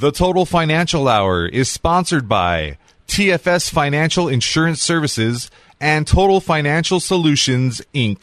The Total Financial Hour is sponsored by TFS Financial Insurance Services and Total Financial Solutions, Inc.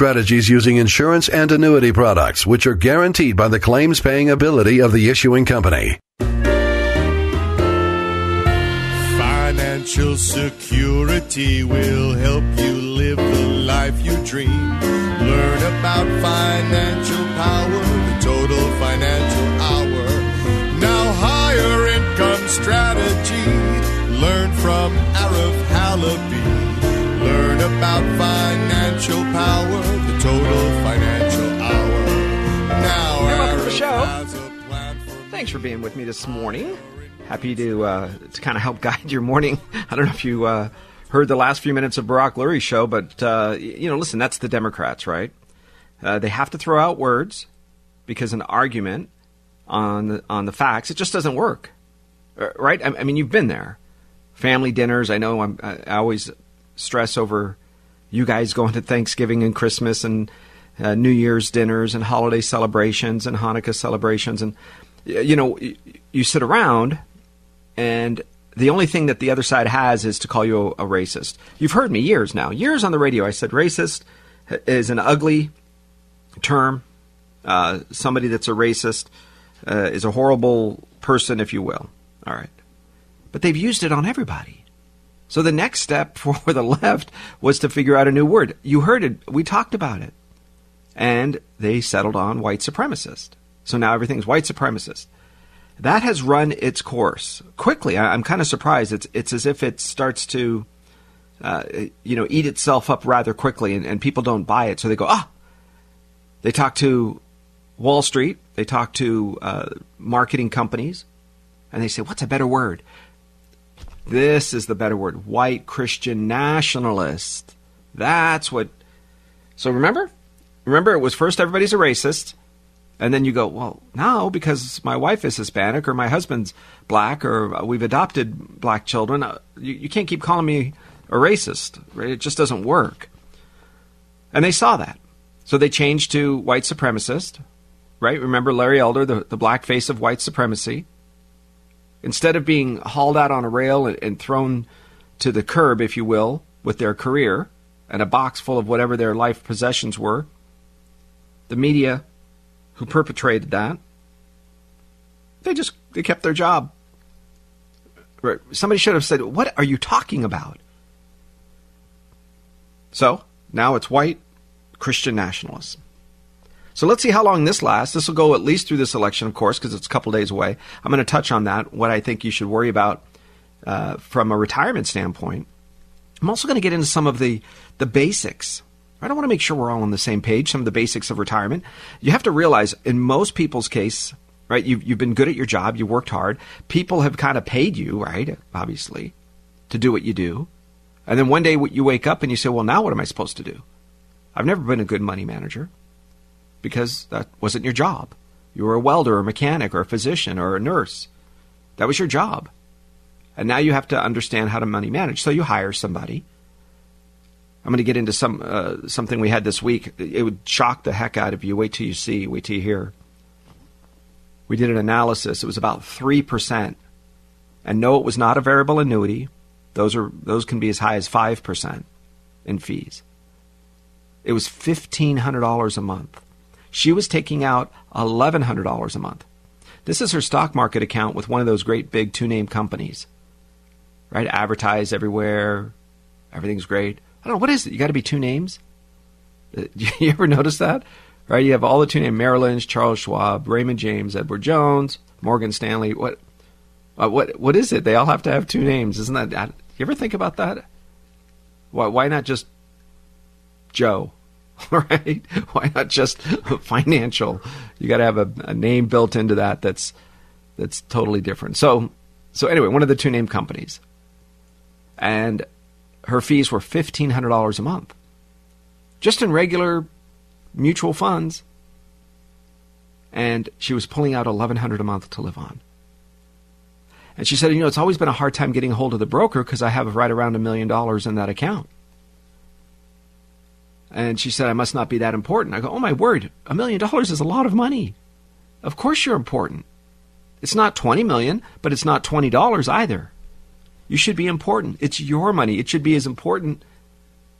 strategies using insurance and annuity products, which are guaranteed by the claims paying ability of the issuing company. Financial security will help you live the life you dream. Learn about financial power, the total financial hour. Now, higher income strategy. Learn from Arif Halaby. Learn about financial power, total financial hour. Now, welcome to the show. has a plan for Thanks for being with me this morning. Happy to uh, to kind of help guide your morning. I don't know if you uh, heard the last few minutes of Brock Lurie's show, but uh, you know, listen, that's the Democrats, right? Uh, they have to throw out words because an argument on the, on the facts it just doesn't work, Uh, right? I, I mean, you've been there. Family dinners. I know. I'm, I always stress over you guys going to Thanksgiving and Christmas and uh, New Year's dinners and holiday celebrations and Hanukkah celebrations and you know you sit around and the only thing that the other side has is to call you a, a racist. You've heard me years now, years on the radio. I said racist is an ugly term. Uh, somebody that's a racist uh, is a horrible person, if you will. All right, but they've used it on everybody. So the next step for the left was to figure out a new word. You heard it. We talked about it. And they settled on white supremacist. So now everything's white supremacist. That has run its course quickly. I- I'm kind of surprised. It's, it's as if it starts to, uh, you know, eat itself up rather quickly and, and people don't buy it. So they go, ah, they talk to Wall Street. They talk to uh, marketing companies and they say, what's a better word? This is the better word white Christian nationalist. That's what. So remember? Remember, it was first everybody's a racist. And then you go, well, now because my wife is Hispanic or my husband's black or we've adopted black children, uh, you, you can't keep calling me a racist. Right? It just doesn't work. And they saw that. So they changed to white supremacist. Right? Remember Larry Elder, the, the black face of white supremacy? Instead of being hauled out on a rail and, and thrown to the curb, if you will, with their career and a box full of whatever their life possessions were, the media who perpetrated that, they just they kept their job. Somebody should have said, "What are you talking about?" So now it's white Christian nationalists. So let's see how long this lasts. This will go at least through this election, of course, because it's a couple days away. I'm going to touch on that, what I think you should worry about uh, from a retirement standpoint. I'm also going to get into some of the, the basics. I don't want to make sure we're all on the same page, some of the basics of retirement. You have to realize, in most people's case, right, you've, you've been good at your job, you worked hard, people have kind of paid you, right, obviously, to do what you do. And then one day you wake up and you say, well, now what am I supposed to do? I've never been a good money manager because that wasn't your job. You were a welder or a mechanic or a physician or a nurse. That was your job. And now you have to understand how to money manage. So you hire somebody. I'm going to get into some uh, something we had this week. It would shock the heck out of you. Wait till you see. Wait till you hear. We did an analysis. It was about three percent, and no, it was not a variable annuity. Those are those can be as high as five percent in fees. It was fifteen hundred dollars a month. She was taking out $1,100 a month. This is her stock market account with one of those great big two name companies. Right? Advertise everywhere. Everything's great. I don't know. What is it? You got to be two names? You ever notice that? Right? You have all the two names Merrill Lynch, Charles Schwab, Raymond James, Edward Jones, Morgan Stanley. What? Uh, what? What is it? They all have to have two names. Isn't that. You ever think about that? Why, why not just Joe? right? Why not just financial? You got to have a, a, name built into that that's that's totally different. So, so anyway, one of the two named companies, and her fees were fifteen hundred dollars a month, just in regular mutual funds, and she was pulling out eleven hundred a month to live on. And she said, you know, it's always been a hard time getting a hold of the broker because I have right around a million dollars in that account. And she said, I must not be that important. I go, oh my word, a million dollars is a lot of money. Of course you're important. It's not 20 million, but it's not $20 either. You should be important. It's your money. It should be as important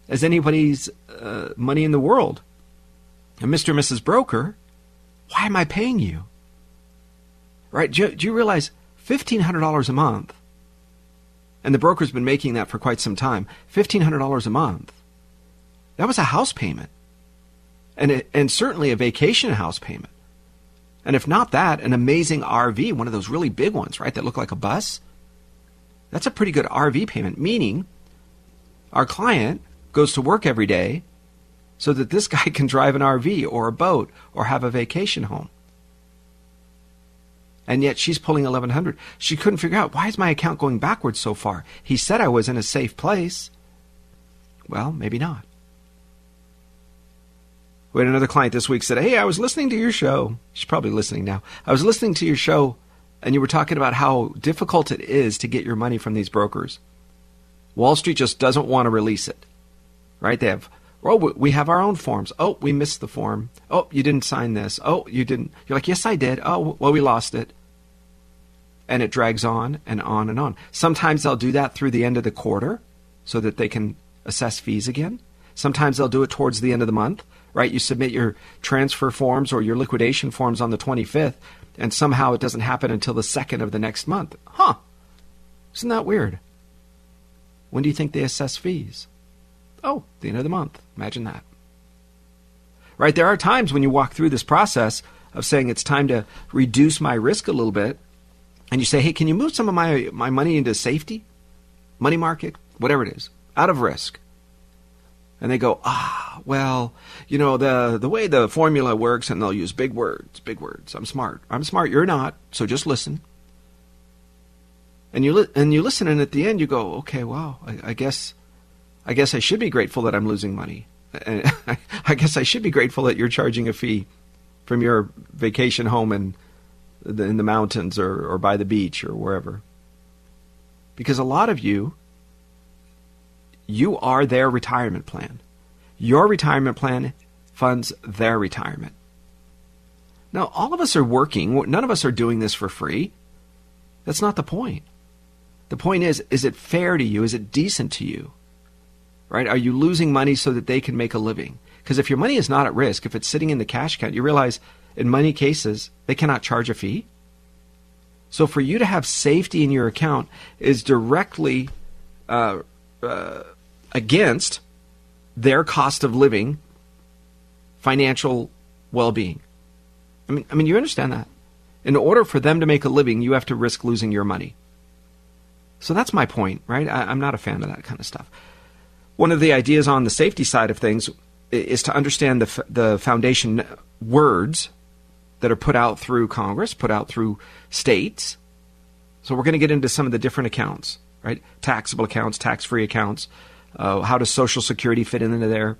as anybody's uh, money in the world. And Mr. and Mrs. Broker, why am I paying you? Right? Do do you realize $1,500 a month? And the broker's been making that for quite some time. $1,500 a month. That was a house payment. And, it, and certainly a vacation house payment. And if not that, an amazing RV, one of those really big ones, right, that look like a bus. That's a pretty good RV payment, meaning our client goes to work every day so that this guy can drive an RV or a boat or have a vacation home. And yet she's pulling 1100. She couldn't figure out why is my account going backwards so far? He said I was in a safe place. Well, maybe not. We had another client this week said, "Hey, I was listening to your show. She's probably listening now. I was listening to your show, and you were talking about how difficult it is to get your money from these brokers. Wall Street just doesn't want to release it, right? They have, oh, we have our own forms. Oh, we missed the form. Oh, you didn't sign this. Oh, you didn't. You're like, yes, I did. Oh, well, we lost it." And it drags on and on and on. Sometimes they'll do that through the end of the quarter so that they can assess fees again. Sometimes they'll do it towards the end of the month right? You submit your transfer forms or your liquidation forms on the 25th, and somehow it doesn't happen until the second of the next month. Huh. Isn't that weird? When do you think they assess fees? Oh, the end of the month. Imagine that. Right? There are times when you walk through this process of saying it's time to reduce my risk a little bit, and you say, hey, can you move some of my, my money into safety, money market, whatever it is, out of risk? And they go, ah, well, you know, the the way the formula works, and they'll use big words, big words. I'm smart. I'm smart. You're not. So just listen. And you li- and you listen, and at the end you go, okay, wow, I, I guess, I guess I should be grateful that I'm losing money. I guess I should be grateful that you're charging a fee from your vacation home in the, in the mountains or, or by the beach or wherever. Because a lot of you you are their retirement plan. Your retirement plan funds their retirement. Now, all of us are working. None of us are doing this for free. That's not the point. The point is is it fair to you? Is it decent to you? Right? Are you losing money so that they can make a living? Because if your money is not at risk, if it's sitting in the cash account, you realize in many cases they cannot charge a fee. So for you to have safety in your account is directly uh, uh, against their cost of living, financial well-being. I mean, I mean, you understand that. In order for them to make a living, you have to risk losing your money. So that's my point, right? I, am not a fan of that kind of stuff. One of the ideas on the safety side of things is to understand the the foundation words that are put out through Congress, put out through states. So we're going to get into some of the different accounts, right? Taxable accounts, tax-free accounts, uh, how does Social Security fit into there?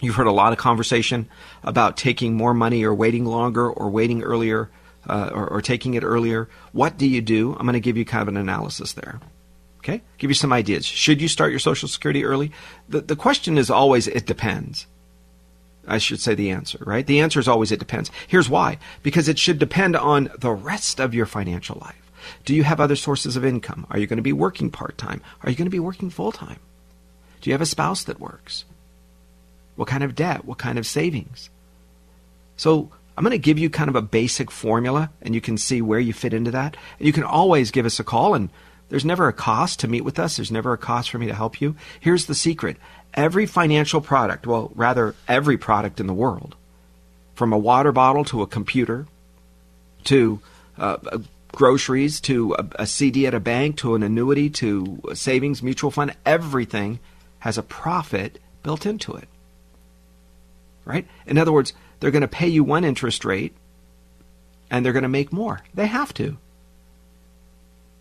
You've heard a lot of conversation about taking more money or waiting longer or waiting earlier uh, or, or taking it earlier. What do you do? I'm going to give you kind of an analysis there. Okay? Give you some ideas. Should you start your Social Security early? The, the question is always, it depends. I should say the answer, right? The answer is always it depends. Here's why. Because it should depend on the rest of your financial life. Do you have other sources of income? Are you going to be working part time? Are you going to be working full time? Do you have a spouse that works? What kind of debt? What kind of savings? So I'm going to give you kind of a basic formula and you can see where you fit into that. And you can always give us a call and there's never a cost to meet with us. There's never a cost for me to help you. Here's the secret. Every financial product, well, rather every product in the world, from a water bottle to a computer to uh, groceries to a, a CD at a bank to an annuity to savings mutual fund, everything has a profit built into it. Right? In other words, they're going to pay you one interest rate and they're going to make more. They have to.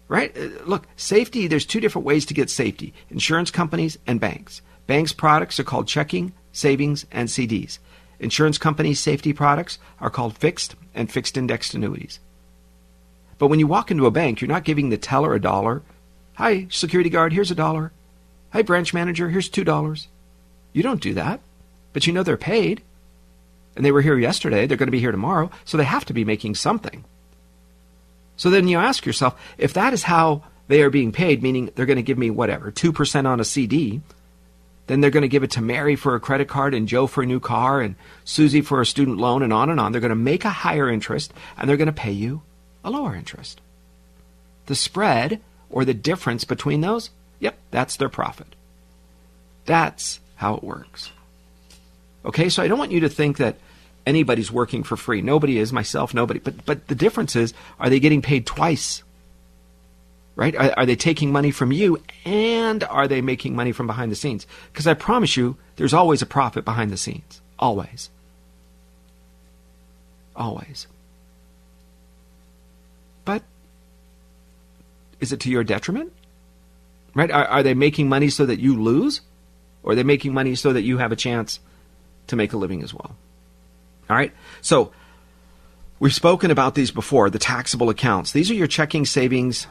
Right? Uh, Look, safety, there's two different ways to get safety insurance companies and banks. Banks' products are called checking, savings, and CDs. Insurance companies' safety products are called fixed and fixed indexed annuities. But when you walk into a bank, you're not giving the teller a dollar. Hi, security guard, here's a dollar. Hi, branch manager, here's two dollars. You don't do that. But you know they're paid. And they were here yesterday, they're going to be here tomorrow, so they have to be making something. So then you ask yourself, if that is how they are being paid, meaning they're going to give me whatever, 2% on a CD, then they're going to give it to Mary for a credit card and Joe for a new car and Susie for a student loan and on and on. They're going to make a higher interest and they're going to pay you a lower interest. The spread or the difference between those, yep, that's their profit. That's how it works. Okay, so I don't want you to think that anybody's working for free. Nobody is, myself, nobody. But but the difference is, are they getting paid twice? Right? Are, are they taking money from you and are they making money from behind the scenes? Because I promise you, there's always a profit behind the scenes. Always. Always. But is it to your detriment? Right? Are, are they making money so that you lose? Or are they making money so that you have a chance to make a living as well? All right? So, we've spoken about these before the taxable accounts. These are your checking savings.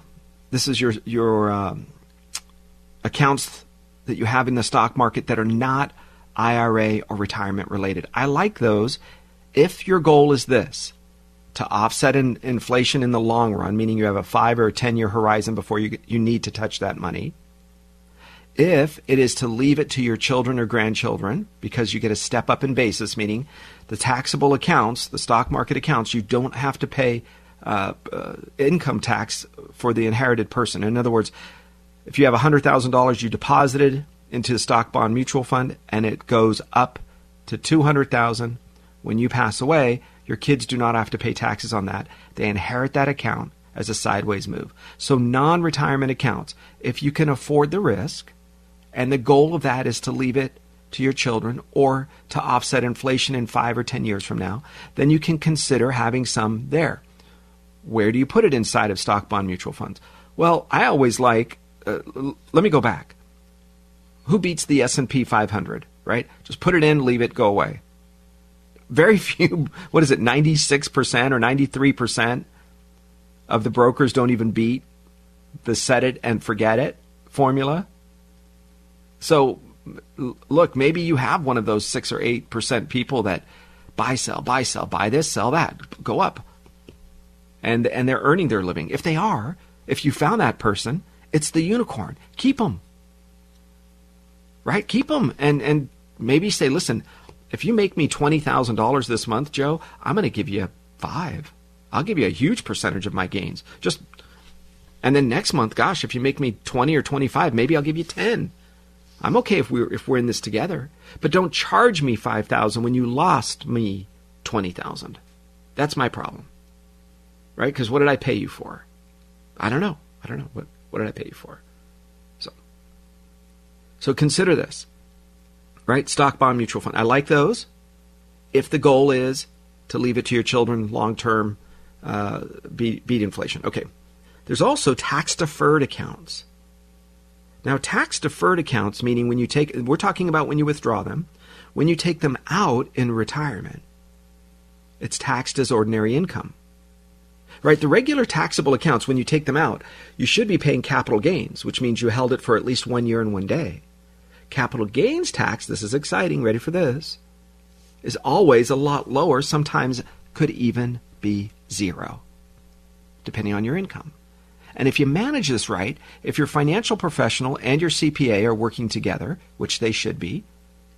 This is your, your um, accounts that you have in the stock market that are not IRA or retirement related. I like those if your goal is this to offset in, inflation in the long run, meaning you have a five or a 10 year horizon before you, you need to touch that money. If it is to leave it to your children or grandchildren because you get a step up in basis, meaning the taxable accounts, the stock market accounts, you don't have to pay uh, uh, income tax for the inherited person. In other words, if you have $100,000 you deposited into the stock bond mutual fund and it goes up to 200,000 when you pass away, your kids do not have to pay taxes on that. They inherit that account as a sideways move. So non-retirement accounts, if you can afford the risk, and the goal of that is to leave it to your children or to offset inflation in 5 or 10 years from now, then you can consider having some there. Where do you put it inside of stock bond mutual funds? Well, I always like uh, let me go back. Who beats the S&P 500, right? Just put it in, leave it, go away. Very few, what is it, 96% or 93% of the brokers don't even beat the set it and forget it formula. So, look, maybe you have one of those 6 or 8% people that buy, sell, buy, sell, buy this, sell that, go up. And, and they're earning their living. If they are, if you found that person, it's the unicorn. Keep them. Right? Keep them. And, and maybe say, listen, if you make me $20,000 this month, Joe, I'm going to give you five. I'll give you a huge percentage of my gains. Just, and then next month, gosh, if you make me 20 or 25, maybe I'll give you 10. I'm okay if we're if we're in this together, but don't charge me five thousand when you lost me twenty thousand. That's my problem, right? Because what did I pay you for? I don't know. I don't know what what did I pay you for. So, so consider this, right? Stock bond mutual fund. I like those. If the goal is to leave it to your children long term, uh, beat, beat inflation. Okay. There's also tax deferred accounts. Now, tax deferred accounts, meaning when you take, we're talking about when you withdraw them, when you take them out in retirement, it's taxed as ordinary income. Right? The regular taxable accounts, when you take them out, you should be paying capital gains, which means you held it for at least one year and one day. Capital gains tax, this is exciting, ready for this, is always a lot lower, sometimes could even be zero, depending on your income. And if you manage this right, if your financial professional and your CPA are working together, which they should be,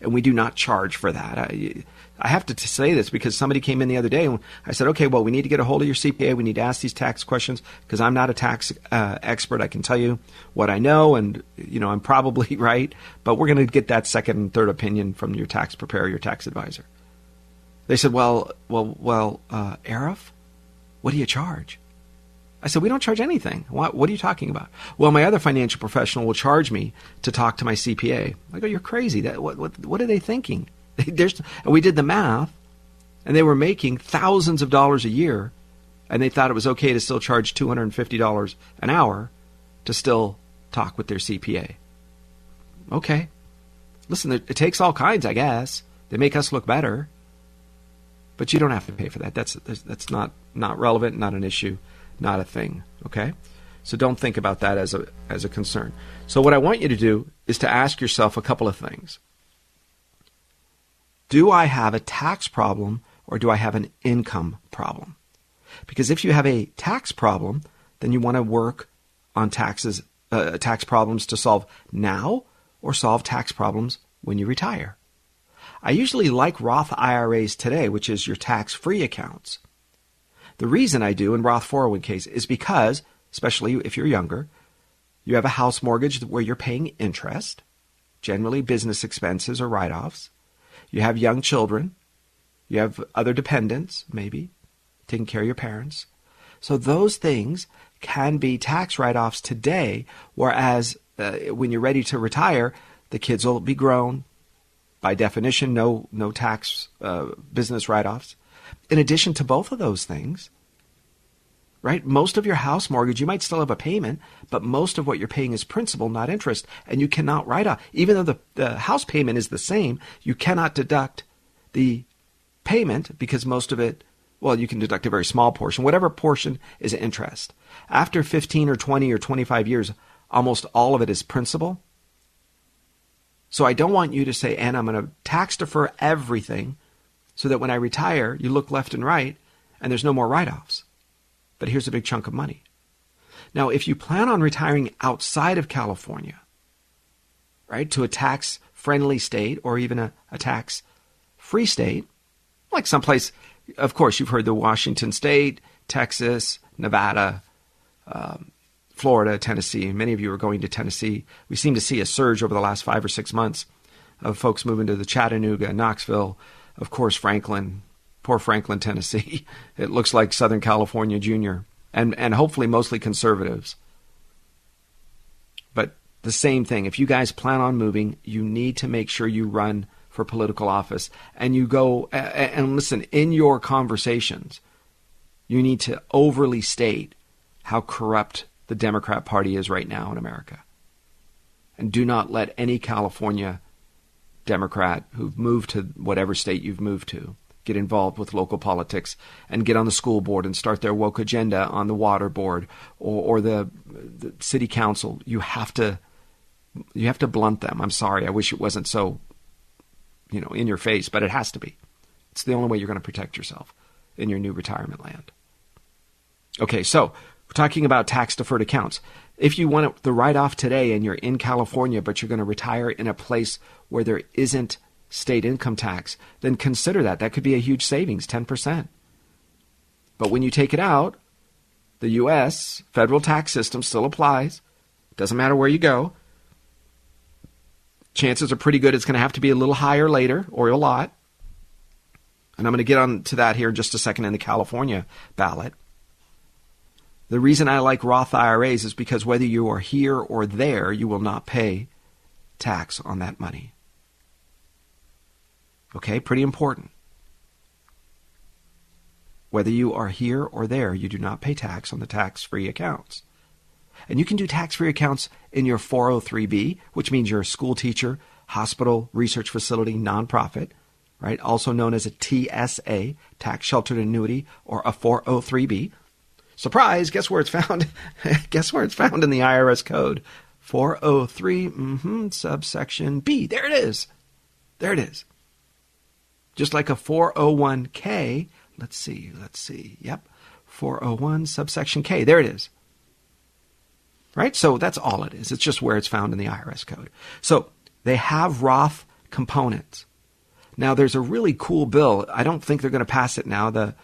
and we do not charge for that. I, I have to say this because somebody came in the other day and I said, okay, well, we need to get a hold of your CPA. We need to ask these tax questions because I'm not a tax uh, expert. I can tell you what I know, and you know I'm probably right, but we're going to get that second and third opinion from your tax preparer, your tax advisor. They said, well, well, well, uh, Arif, what do you charge? I said, we don't charge anything. What, what, are you talking about? Well, my other financial professional will charge me to talk to my CPA. I go, you're crazy. That, what, what, what are they thinking? There's, we did the math, and they were making thousands of dollars a year and they thought it was okay to still charge $250 an hour to still talk with their CPA. Okay. Listen, it takes all kinds, I guess. They make us look better. But you don't have to pay for that. That's that's not not relevant, not an issue, not a thing, okay? So don't think about that as a as a concern. So what I want you to do is to ask yourself a couple of things. Do I have a tax problem or do I have an income problem? Because if you have a tax problem, then you want to work on taxes, uh, tax problems to solve now or solve tax problems when you retire. I usually like Roth IRAs today, which is your tax free accounts. The reason I do in Roth 401ks is because, especially if you're younger, you have a house mortgage where you're paying interest, generally business expenses or write offs. You have young children. You have other dependents, maybe taking care of your parents. So those things can be tax write offs today, whereas uh, when you're ready to retire, the kids will be grown. By definition, no no tax uh, business write offs. In addition to both of those things, right? Most of your house mortgage, you might still have a payment, but most of what you're paying is principal, not interest, and you cannot write off. Even though the, the house payment is the same, you cannot deduct the payment because most of it well, you can deduct a very small portion, whatever portion is interest. After 15 or 20 or 25 years, almost all of it is principal. So I don't want you to say, Anna, I'm going to tax defer everything so that when I retire, you look left and right and there's no more write offs. But here's a big chunk of money. Now, if you plan on retiring outside of California, right, to a tax friendly state or even a, a tax free state, like someplace of course, you've heard the Washington State, Texas, Nevada, um, Florida, Tennessee. Many of you are going to Tennessee. We seem to see a surge over the last five or six months of folks moving to the Chattanooga, Knoxville, of course, Franklin, poor Franklin, Tennessee. It looks like Southern California Junior, and, and hopefully mostly conservatives. But the same thing. If you guys plan on moving, you need to make sure you run for political office and you go and listen in your conversations you need to overly state how corrupt the Democrat Party is right now in America. And do not let any California Democrat who've moved to whatever state you've moved to get involved with local politics and get on the school board and start their woke agenda on the water board or, or the, the city council. You have to you have to blunt them. I'm sorry. I wish it wasn't so you know, in your face, but it has to be. It's the only way you're going to protect yourself in your new retirement land. Okay, so we're talking about tax deferred accounts. If you want the write off today and you're in California, but you're going to retire in a place where there isn't state income tax, then consider that. That could be a huge savings, 10%. But when you take it out, the U.S. federal tax system still applies. Doesn't matter where you go chances are pretty good it's going to have to be a little higher later or a lot. And I'm going to get on to that here in just a second in the California ballot. The reason I like Roth IRAs is because whether you are here or there, you will not pay tax on that money. Okay, pretty important. Whether you are here or there, you do not pay tax on the tax free accounts. And you can do tax free accounts in your 403B, which means you're a school teacher, hospital, research facility, nonprofit, right? Also known as a TSA, tax sheltered annuity, or a 403B. Surprise, guess where it's found? guess where it's found in the IRS code? 403, mm-hmm, subsection B. There it is. There it is. Just like a 401k. Let's see, let's see. Yep. 401 subsection K. There it is right? So that's all it is. It's just where it's found in the IRS code. So they have Roth components. Now there's a really cool bill. I don't think they're going to pass it now. The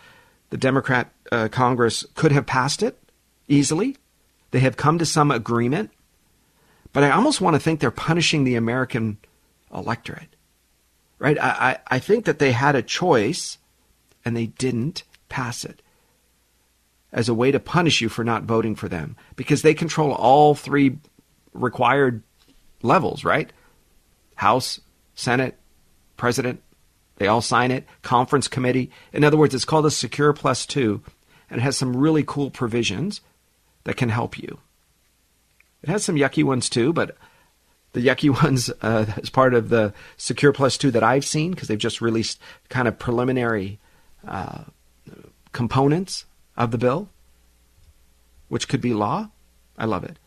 the Democrat uh, Congress could have passed it easily. They have come to some agreement, but I almost want to think they're punishing the American electorate. Right? I, I, I think that they had a choice and they didn't pass it as a way to punish you for not voting for them because they control all three required levels, right? House, Senate, President, they all sign it, conference committee. In other words, it's called a secure plus two. and it has some really cool provisions that can help you. It has some yucky ones too, but the yucky ones uh, as part of the Secure Plus 2 that I've seen, because they've just released kind of preliminary uh, components of the bill, which could be law. I love it.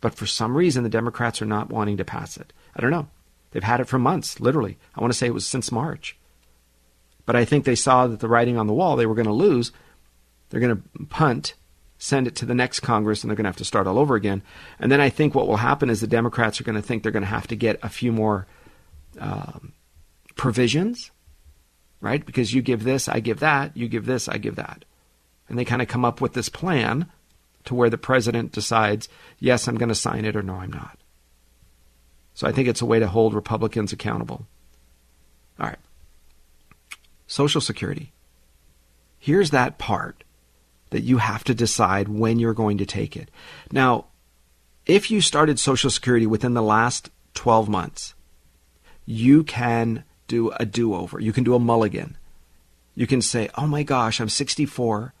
But for some reason, the Democrats are not wanting to pass it. I don't know. They've had it for months, literally. I want to say it was since March. But I think they saw that the writing on the wall, they were going to lose. They're going to punt send it to the next Congress, and they're going to have to start all over again. And then I think what will happen is the Democrats are going to think they're going to have to get a few more um, provisions, right? Because you give this, I give that, you give this, I give that. And they kind of come up with this plan to where the president decides, yes, I'm going to sign it, or no, I'm not. So I think it's a way to hold Republicans accountable. All right. Social Security. Here's that part that you have to decide when you're going to take it. Now, if you started Social Security within the last 12 months, you can do a do over. You can do a mulligan. You can say, oh my gosh, I'm 64.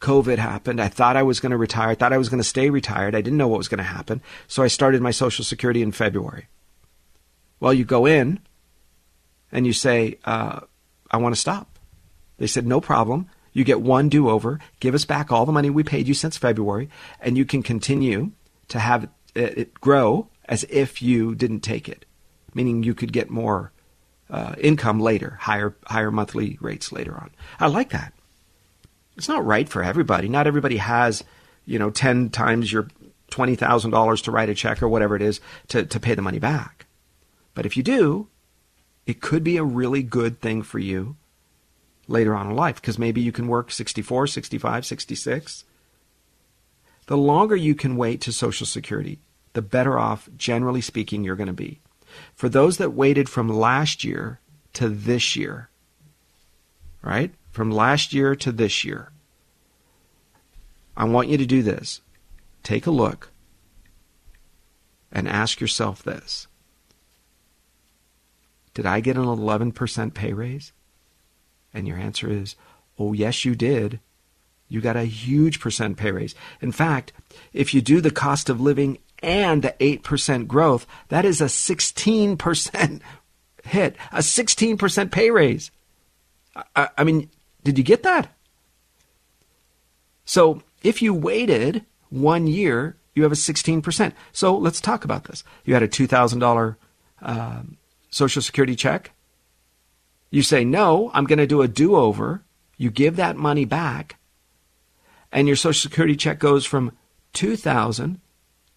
COVID happened. I thought I was going to retire. I thought I was going to stay retired. I didn't know what was going to happen. So I started my Social Security in February. Well, you go in and you say, uh, I want to stop. They said, no problem. You get one do over, give us back all the money we paid you since February, and you can continue to have it grow as if you didn't take it, meaning you could get more uh, income later, higher higher monthly rates later on. I like that. It's not right for everybody. Not everybody has, you know, ten times your twenty thousand dollars to write a check or whatever it is to, to pay the money back. But if you do, it could be a really good thing for you later on in life because maybe you can work 64, 65, 66. The longer you can wait to Social Security, the better off, generally speaking, you're going to be. For those that waited from last year to this year, right? From last year to this year, I want you to do this. Take a look and ask yourself this Did I get an 11% pay raise? And your answer is, oh, yes, you did. You got a huge percent pay raise. In fact, if you do the cost of living and the 8% growth, that is a 16% hit, a 16% pay raise. I, I, mean, did you get that? So if you waited one year, you have a 16%. So let's talk about this. You had a $2,000 uh, Social Security check. You say, no, I'm going to do a do over. You give that money back, and your Social Security check goes from 2000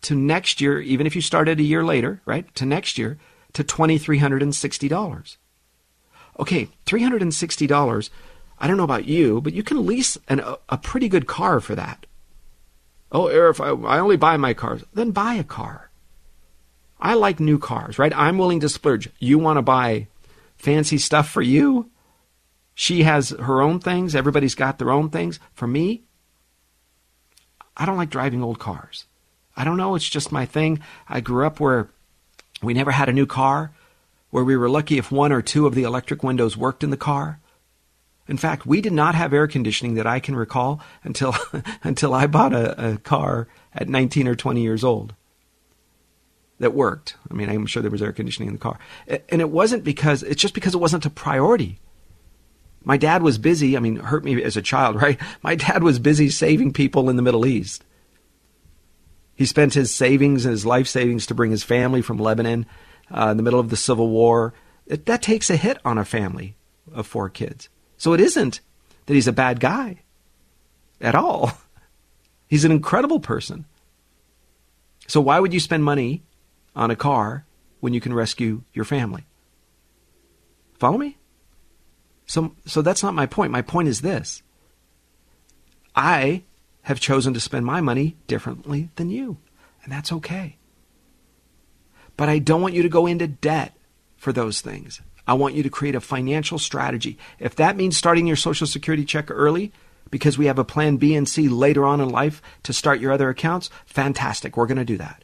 to next year, even if you started a year later, right, to next year, to $2,360. Okay, $360, I don't know about you, but you can lease an, a, pretty good car for that. Oh, if I, I only buy my cars, then buy a car. I like new cars, right? I'm willing to splurge. You want to buy fancy stuff for you. She has her own things. Everybody's got their own things. For me, I don't like driving old cars. I don't know. It's just my thing. I grew up where we never had a new car, where we were lucky if one or two of the electric windows worked in the car. In fact, we did not have air conditioning that I can recall until until I bought a, a car at 19 or 20 years old that worked. I mean, I'm sure there was air conditioning in the car. And it wasn't because, it's just because it wasn't a priority. My dad was busy. I mean, hurt me as a child, right? My dad was busy saving people in the Middle East. He spent his savings and his life savings to bring his family from Lebanon uh, in the middle of the Civil War. It, that takes a hit on a family of four kids. So it isn't that he's a bad guy at all. He's an incredible person. So why would you spend money on a car when you can rescue your family. Follow me? So, so that's not my point. My point is this I have chosen to spend my money differently than you, and that's okay. But I don't want you to go into debt for those things. I want you to create a financial strategy. If that means starting your Social Security check early, because we have a plan B and C later on in life to start your other accounts, fantastic. We're going to do that.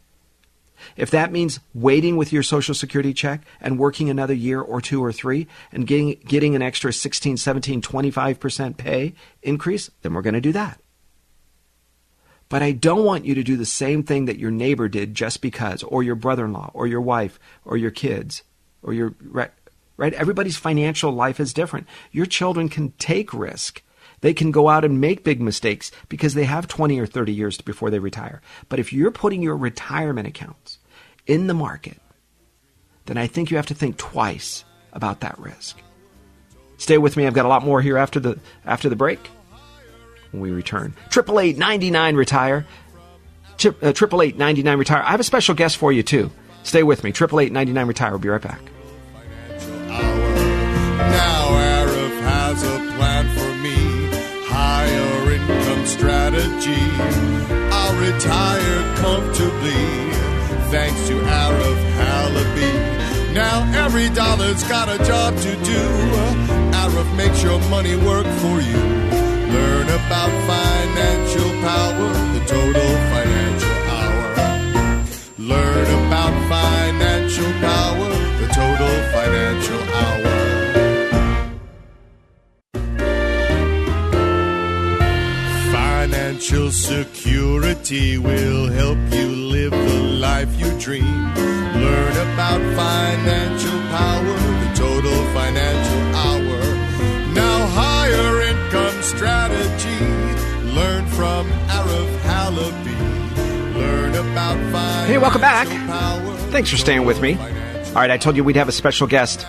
If that means waiting with your Social Security check and working another year or two or three and getting, getting an extra 16, 17, 25% pay increase, then we're going to do that. But I don't want you to do the same thing that your neighbor did just because, or your brother in law, or your wife, or your kids, or your. Right, right? Everybody's financial life is different. Your children can take risk. They can go out and make big mistakes because they have 20 or 30 years before they retire. But if you're putting your retirement accounts in the market, then I think you have to think twice about that risk. Stay with me. I've got a lot more here after the after the break when we return. Triple eight ninety nine retire. Uh, triple eight ninety nine retire. I have a special guest for you too. Stay with me. Triple eight ninety nine retire. We'll be right back. Now Arif has a plan for me. Higher income strategy. I'll retire comfortably. Thanks to Arif Halaby. Now every dollar's got a job to do. Arif makes your money work for you. Learn about financial power, the total financial hour. Learn about financial power, the total financial hour. Financial security will help you live the life you dream. Learn about financial power, the total financial hour. Now higher income strategy. Learn from Arif Halaby. Learn about financial Hey, welcome back. Power, Thanks for staying with me. All right, I told you we'd have a special guest.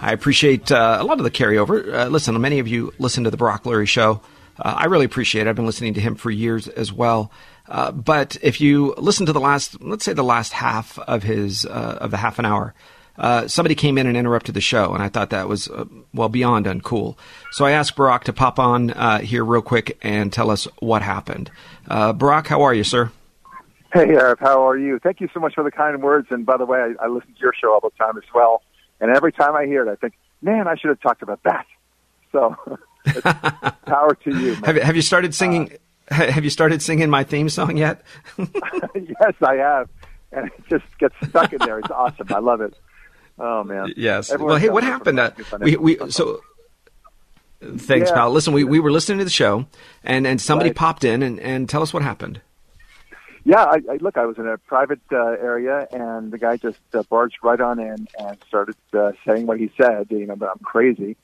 I appreciate uh, a lot of the carryover. Uh, listen, many of you listen to the Brock Lurie show. Uh, I really appreciate it. I've been listening to him for years as well. Uh, but if you listen to the last, let's say the last half of his, uh, of the half an hour, uh, somebody came in and interrupted the show, and I thought that was, uh, well, beyond uncool. So I asked Brock to pop on uh, here real quick and tell us what happened. Brock, how are you, sir? Hey, Eric, how are you? Thank you so much for the kind words. And by the way, I, I listen to your show all the time as well. And every time I hear it, I think, man, I should have talked about that. So, power to you. Have, have you started singing? ha- have you started singing my theme song yet? yes, I have. And it just gets stuck in there. It's awesome. I love it. Oh, man. yes. Everyone well, hey, what happened? Uh, we we so. Thanks, Yeah. pal. Listen, we, we were listening to the show, and, and somebody Right. popped in and, and tell us what happened. Yeah, I, I look. I was in a private uh, area, and the guy just uh, barged right on in and started uh, saying what he said. You know, that I'm crazy,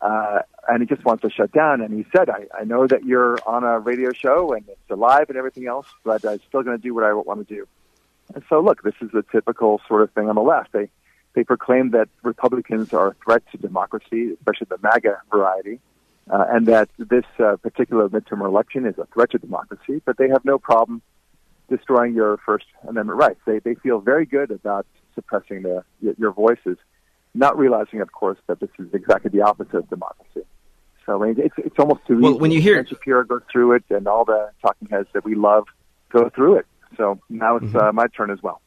uh, and he just wants to shut down. And he said, I, "I know that you're on a radio show and it's alive and everything else, but I'm still going to do what I want to do." And so, look, this is the typical sort of thing on the left. They they proclaim that Republicans are a threat to democracy, especially the MAGA variety, uh, and that this uh, particular midterm election is a threat to democracy. But they have no problem destroying your First Amendment rights. They they feel very good about suppressing your voices, not realizing, of course, that this is exactly the opposite of democracy. So I mean, it's it's almost too Well, when you hear- Shapiro goes through it, and all the talking heads that we love go through it. So now it's Mm-hmm. uh, my turn as well.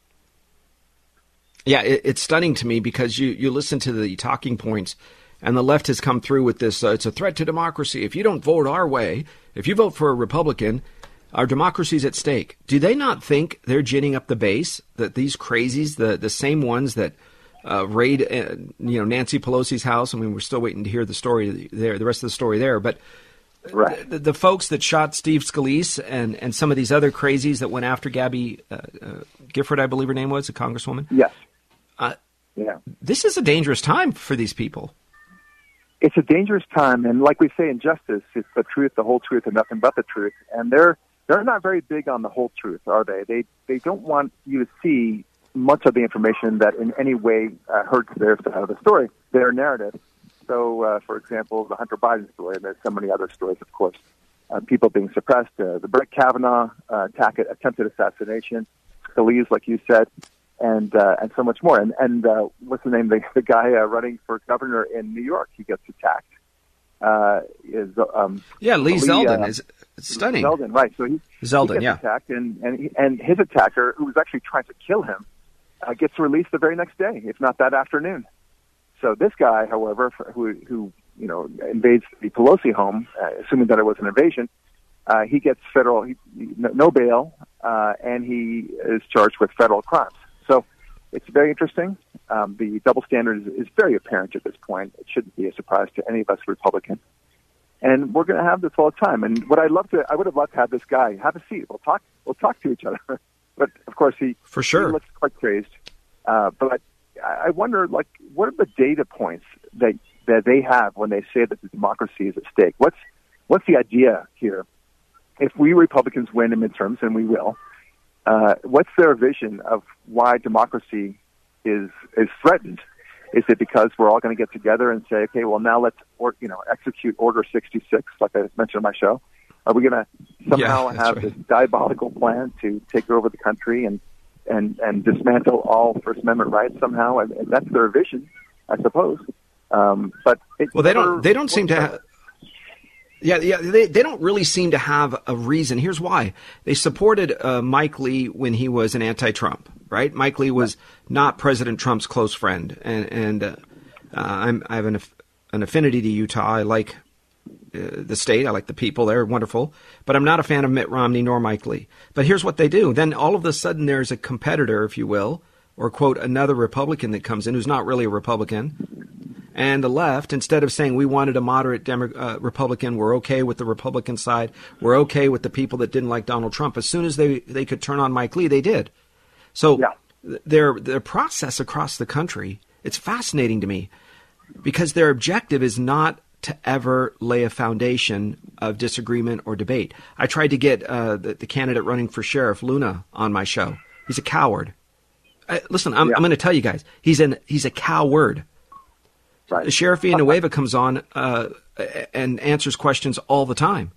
Yeah, it, it's stunning to me because you, you listen to the talking points, and the left has come through with this uh, it's a threat to democracy. If you don't vote our way, if you vote for a Republican, our democracy's at stake. Do they not think they're ginning up the base? That these crazies, the, the same ones that uh, raid uh, you know Nancy Pelosi's house. I mean, we're still waiting to hear the story there, the rest of the story there, but Right. the, the folks that shot Steve Scalise and, and some of these other crazies that went after Gabby uh, uh, Gifford, I believe her name was, a congresswoman. Yes. Uh, yeah. this is a dangerous time for these people. it's a dangerous time, and like we say in justice, it's the truth, the whole truth, and nothing but the truth. And they're they're not very big on the whole truth, are they? They they don't want you to see much of the information that in any way uh, hurts their side of the story, their narrative. So, uh, for example, the Hunter Biden story, and there's so many other stories, of course. Uh, people being suppressed, uh, the Brett Kavanaugh uh, attack, attempted assassination, Scalise, like you said, and uh, and so much more. And and uh, what's the name? The, the guy uh, running for governor in New York, he gets attacked. Uh, is um, Yeah, Lee, Lee, Zeldin uh, is stunning. Zeldin, right? So he, Zeldin, he gets yeah. attacked, and and he, and his attacker, who was actually trying to kill him, uh, gets released the very next day, if not that afternoon. So this guy, however, who who you know invades the Pelosi home, uh, assuming that it was an invasion, uh, he gets federal he, no bail, uh, and he is charged with federal crimes. So it's very interesting. Um, the double standard is, is very apparent at this point. It shouldn't be a surprise to any of us Republicans. And we're going to have this all the time. And what I'd love to, I would have loved to have this guy have a seat. We'll talk. We'll talk to each other. but of course, he for sure he looks quite crazed. Uh, but I wonder, like, what are the data points that that they have when they say that the democracy is at stake? What's what's the idea here? If we Republicans win in midterms, and we will, uh, what's their vision of why democracy is is threatened? Is it because we're all going to get together and say, okay, well now let's or, you know execute Order 66, like I mentioned in my show? Are we going to somehow yeah, have right. this diabolical plan to take over the country and and and dismantle all First Amendment rights somehow? And, that's their vision, I suppose. Um, but Well, they don't. They don't seem to. works Ha- yeah, yeah. They they don't really seem to have a reason. Here's why: they supported uh, Mike Lee when he was an anti-Trump. Right? Mike Lee was not President Trump's close friend, and and uh, I'm, I have an an affinity to Utah. I like uh, the state. I like the people. They're wonderful. But I'm not a fan of Mitt Romney nor Mike Lee. But here's what they do. Then all of a sudden there's a competitor, if you will, or quote, another Republican that comes in who's not really a Republican. And the left, instead of saying we wanted a moderate Demo- uh, Republican, we're okay with the Republican side, we're okay with the people that didn't like Donald Trump. As soon as they, they could turn on Mike Lee, they did. So Yeah. their their process across the country, it's fascinating to me because their objective is not to ever lay a foundation of disagreement or debate. I tried to get uh, the, the candidate running for sheriff, Luna, on my show. He's a coward. I, listen, I'm, Yeah. I'm going to tell you guys, he's an he's a coward. Right. Sheriff Villanueva comes on uh, and answers questions all the time.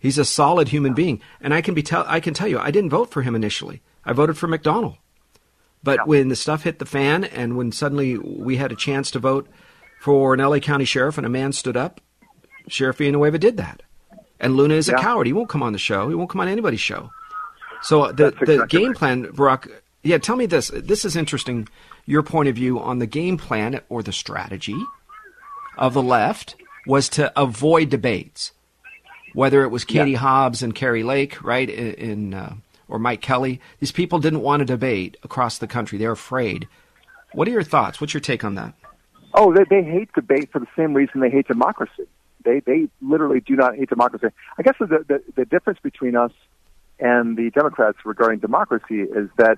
He's a solid human being, and I can be tell I can tell you, I didn't vote for him initially. I voted for McDonnell. But Yeah. when the stuff hit the fan, and when suddenly we had a chance to vote for an LA County sheriff, and a man stood up, Sheriff Villanueva did that. And Luna is a coward. He won't come on the show. He won't come on anybody's show. So uh, the That's the game right. plan, Brock. Yeah, tell me this. This is interesting. Your point of view on the game plan or the strategy of the left was to avoid debates, whether it was Katie Yeah. Hobbs and Kari Lake, right, in, in uh, or Mike Kelly. These people didn't want to debate across the country. They're afraid. What are your thoughts? What's your take on that? Oh, they, they hate debate for the same reason they hate democracy. They they literally do not hate democracy. I guess the the, the difference between us and the Democrats regarding democracy is that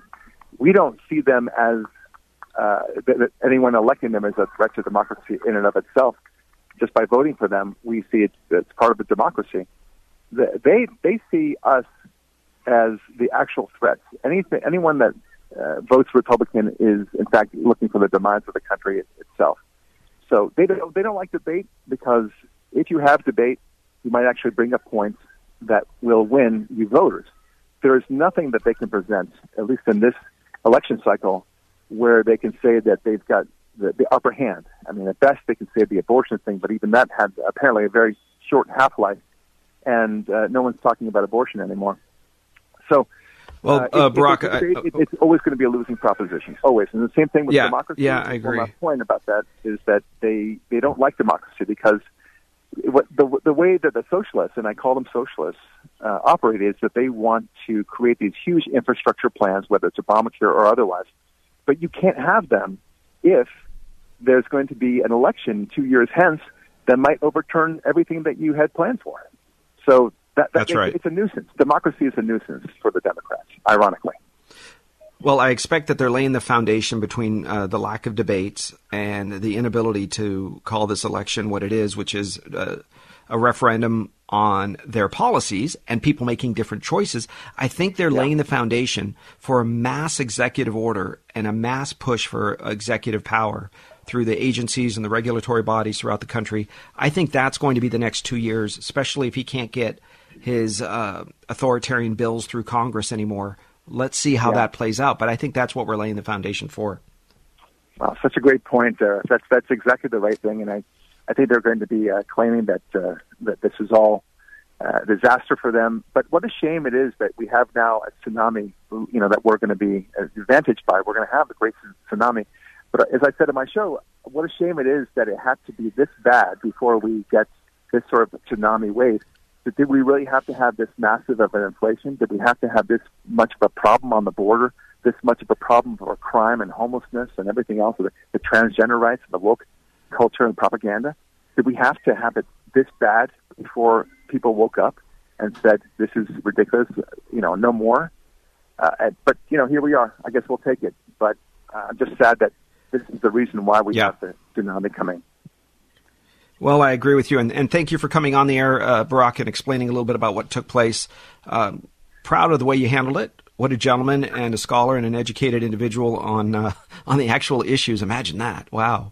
we don't see them as uh, that anyone electing them as a threat to democracy in and of itself. Just by voting for them, we see it as part of the democracy. The, they they see us as the actual threats. Anything, anyone that uh, votes Republican is, in fact, looking for the demise of the country itself. So they don't they don't like debate because if you have debate, you might actually bring up points that will win you voters. There is nothing that they can present, at least in this election cycle, where they can say that they've got the, the upper hand. I mean, at best they can say the abortion thing, but even that had apparently a very short half life, and uh, no one's talking about abortion anymore. So, Well, uh, uh, if Brock, it's a I- debate, it- it's always going to be a losing proposition. Always, and the same thing with Yeah, democracy. yeah, I agree. last point about that is that they they don't like democracy because what the the way that the socialists and I call them socialists uh, operate is that they want to create these huge infrastructure plans, whether it's Obamacare or otherwise, but you can't have them if there's going to be an election two years hence that might overturn everything that you had planned for. So that, that That's right. it's a nuisance. Democracy is a nuisance for the Democrats, ironically. Well, I expect that they're laying the foundation between uh, the lack of debates and the inability to call this election what it is, which is uh, a referendum on their policies and people making different choices. I think they're laying the foundation for a mass executive order and a mass push for executive power through the agencies and the regulatory bodies throughout the country. I think that's going to be the next two years, especially if he can't get his uh, authoritarian bills through Congress anymore. Let's see how Yeah. that plays out. But I think that's what we're laying the foundation for. Wow, such a great point there. That's that's exactly the right thing, and I, I think they're going to be uh, claiming that uh, that this is all uh, disaster for them. But what a shame it is that we have now a tsunami. You know that we're going to be advantaged by. We're going to have the great tsunami. But as I said in my show, what a shame it is that it had to be this bad before we get this sort of tsunami wave. Did we really have to have this massive of an inflation? Did we have to have this much of a problem on the border? This much of a problem for crime and homelessness and everything else, the, the transgender rights and the woke culture and propaganda? Did we have to have it this bad before people woke up and said, "This is ridiculous"? You know, no more. Uh, but you know, here we are. I guess we'll take it. But uh, I'm just sad that this is the reason why we yeah. have the tsunami coming. Well, I agree with you, and, and thank you for coming on the air, uh, Brock, and explaining a little bit about what took place. Um, proud of the way you handled it. What a gentleman and a scholar and an educated individual on uh, on the actual issues. Imagine that! Wow,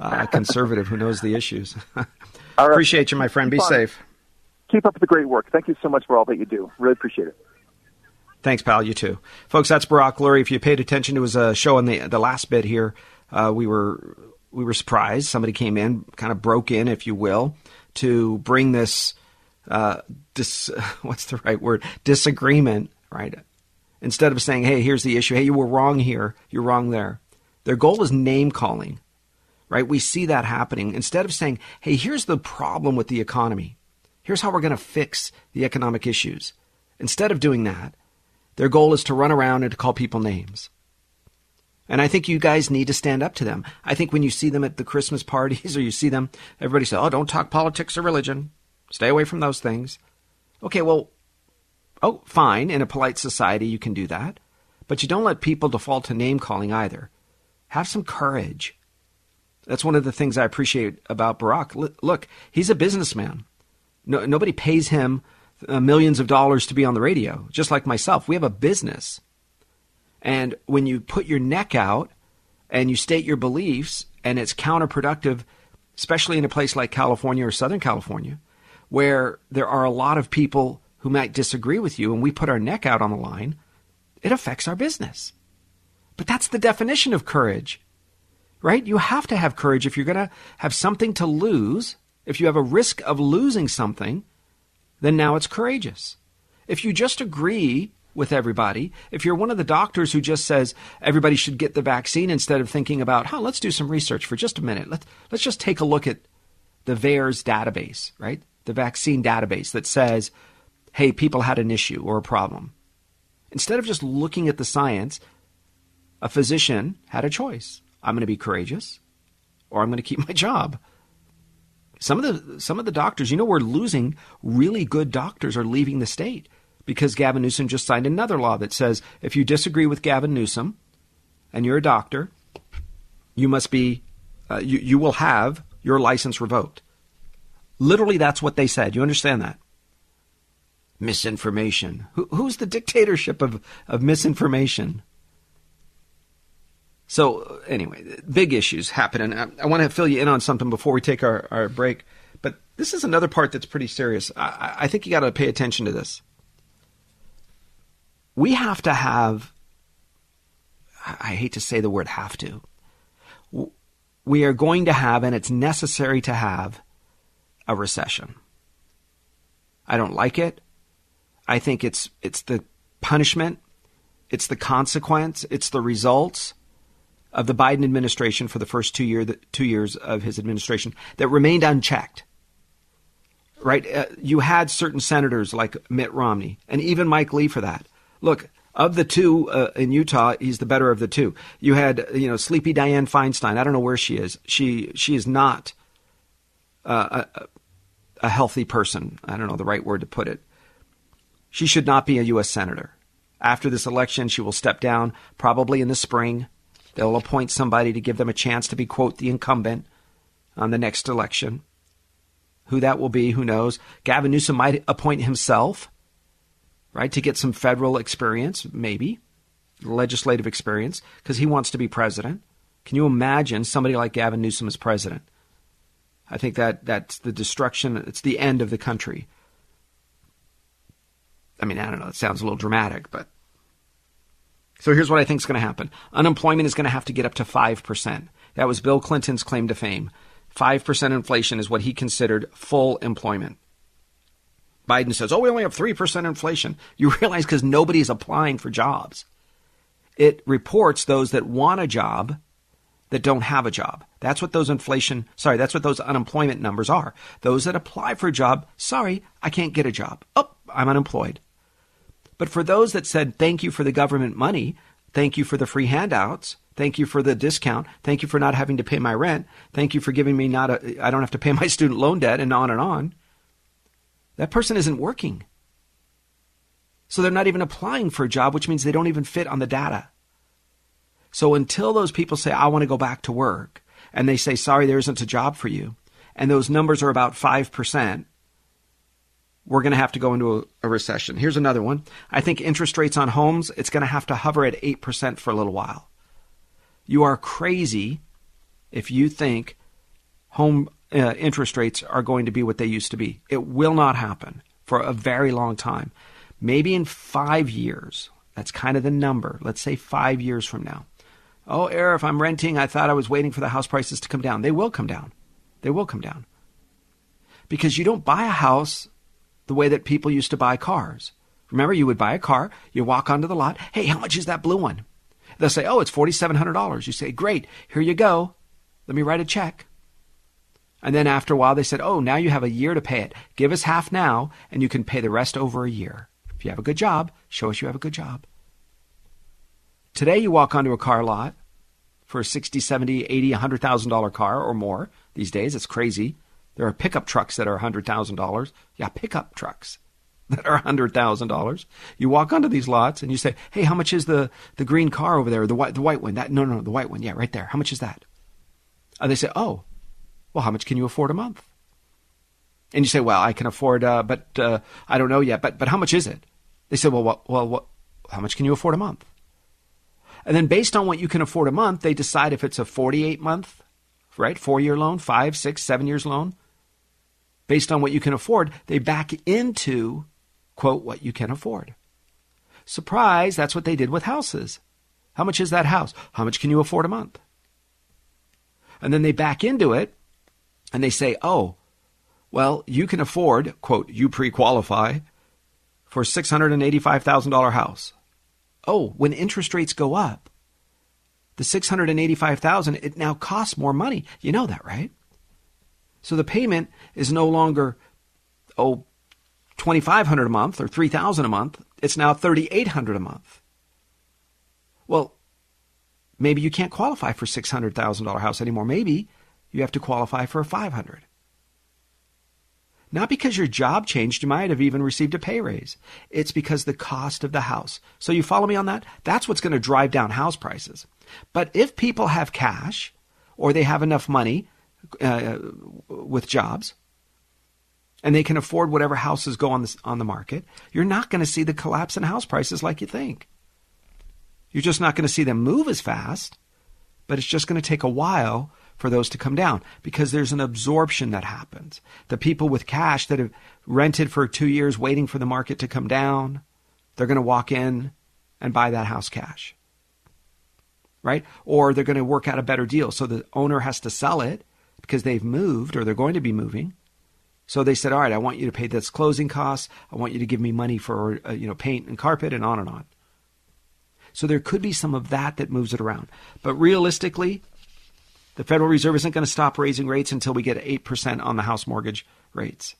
uh, a conservative who knows the issues. Appreciate you, my friend. Be safe. Keep up the great work. Thank you so much for all that you do. Really appreciate it. Thanks, pal. You too, folks. That's Brock Lurie. If you paid attention to his uh, show in the the last bit here, uh, we were we were surprised. Somebody came in, kind of broke in, if you will, to bring this, uh, dis, what's the right word? Disagreement, right? Instead of saying, hey, here's the issue. Hey, you were wrong here. You're wrong there. Their goal is name calling, right? We see that happening. Instead of saying, hey, here's the problem with the economy. Here's how we're going to fix the economic issues. Instead of doing that, their goal is to run around and to call people names. And I think you guys need to stand up to them. I think when you see them at the Christmas parties or you see them, everybody says, oh, don't talk politics or religion. Stay away from those things. Okay, well, oh, fine. In a polite society, you can do that. But you don't let people default to name calling either. Have some courage. That's one of the things I appreciate about Brock. Look, he's a businessman. No, nobody pays him uh, millions of dollars to be on the radio, just like myself. We have a business. And when you put your neck out and you state your beliefs, and it's counterproductive, especially in a place like California or Southern California, where there are a lot of people who might disagree with you, and we put our neck out on the line, it affects our business. But that's the definition of courage, right? You have to have courage if you're going to have something to lose. If you have a risk of losing something, then now it's courageous. If you just agree with everybody. If you're one of the doctors who just says everybody should get the vaccine instead of thinking about, huh, let's do some research for just a minute. Let's, let's just take a look at the VAERS database, right? The vaccine database that says, hey, people had an issue or a problem. Instead of just looking at the science, a physician had a choice. I'm going to be courageous or I'm going to keep my job. Some of the some of the doctors, you know, we're losing really good doctors are leaving the state because Gavin Newsom just signed another law that says if you disagree with Gavin Newsom and you're a doctor, you must be, uh, you, you will have your license revoked. Literally, that's what they said. You understand that? Misinformation. Who, who's the dictatorship of, of misinformation? So, anyway, big issues happen. And I, I want to fill you in on something before we take our, our break. But this is another part that's pretty serious. I, I think you got to pay attention to this we have to have, I hate to say the word have to, we are going to have, and it's necessary to have, a recession. I don't like it. I think it's it's the punishment, it's the consequence, it's the results of the Biden administration for the first two year two years of his administration that remained unchecked. Right, uh, you had certain senators like Mitt Romney and even Mike Lee for that Look, of the two uh, in Utah, he's the better of the two. You had, you know, Sleepy Dianne Feinstein. I don't know where she is. She she is not uh, a, a healthy person. I don't know the right word to put it. She should not be a U.S. senator. After this election, she will step down. Probably in the spring, they'll appoint somebody to give them a chance to be quote the incumbent on the next election. Who that will be, who knows? Gavin Newsom might appoint himself right? To get some federal experience, maybe, legislative experience, because he wants to be president. Can you imagine somebody like Gavin Newsom as president? I think that that's the destruction, it's the end of the country. I mean, I don't know, it sounds a little dramatic, but. So here's what I think is going to happen unemployment is going to have to get up to 5%. That was Bill Clinton's claim to fame. 5% inflation is what he considered full employment. Biden says, oh, we only have 3% inflation. You realize because nobody's applying for jobs. It reports those that want a job that don't have a job. That's what those inflation, sorry, that's what those unemployment numbers are. Those that apply for a job, sorry, I can't get a job. Oh, I'm unemployed. But for those that said, thank you for the government money, thank you for the free handouts, thank you for the discount, thank you for not having to pay my rent, thank you for giving me not a, I don't have to pay my student loan debt, and on and on, that person isn't working. So they're not even applying for a job, which means they don't even fit on the data. So until those people say, I want to go back to work, and they say, sorry, there isn't a job for you, and those numbers are about 5%, we're going to have to go into a, a, recession. Here's another one. I think interest rates on homes, it's going to have to hover at 8% for a little while. You are crazy if you think home uh, interest rates are going to be what they used to be. It will not happen for a very long time. Maybe in five years, that's kind of the number. Let's say five years from now. Oh, Air, if I'm renting, I thought I was waiting for the house prices to come down. They will come down. They will come down. Because you don't buy a house the way that people used to buy cars. Remember, you would buy a car, you walk onto the lot. Hey, how much is that blue one? They'll say, oh, it's $4,700. You say, great, here you go. Let me write a check. And then after a while, they said, oh, now you have a year to pay it. Give us half now, and you can pay the rest over a year. If you have a good job, show us you have a good job. Today, you walk onto a car lot for a 60, 70, 80, $100,000 car or more. These days, it's crazy. There are pickup trucks that are $100,000. Yeah, pickup trucks that are $100,000. You walk onto these lots and you say, hey, how much is the, the green car over there, the white, the white one? That, no, no, the white one. Yeah, right there. How much is that? And they say, oh, well, how much can you afford a month? And you say, well, I can afford, uh, but uh, I don't know yet. But but how much is it? They say, well, what, well, what, how much can you afford a month? And then based on what you can afford a month, they decide if it's a 48 month, right? Four year loan, five, six, seven years loan. Based on what you can afford, they back into, quote, what you can afford. Surprise, that's what they did with houses. How much is that house? How much can you afford a month? And then they back into it and they say, oh, well, you can afford, quote, you pre qualify for $685,000 house. Oh, when interest rates go up, the 685,000 it now costs more money. You know that, right? So the payment is no longer oh 2500 a month or 3000 a month. It's now 3800 a month. Well, maybe you can't qualify for $600,000 house anymore. Maybe you have to qualify for a 500. Not because your job changed, you might have even received a pay raise. It's because the cost of the house. So you follow me on that? That's what's going to drive down house prices. But if people have cash or they have enough money uh, with jobs and they can afford whatever houses go on the, on the market, you're not going to see the collapse in house prices like you think. You're just not going to see them move as fast, but it's just going to take a while for those to come down because there's an absorption that happens. The people with cash that have rented for two years waiting for the market to come down, they're going to walk in and buy that house cash. Right? Or they're going to work out a better deal. So the owner has to sell it because they've moved or they're going to be moving. So they said, "All right, I want you to pay this closing costs. I want you to give me money for uh, you know paint and carpet and on and on." So there could be some of that that moves it around. But realistically, the Federal Reserve isn't going to stop raising rates until we get 8% on the house mortgage rates.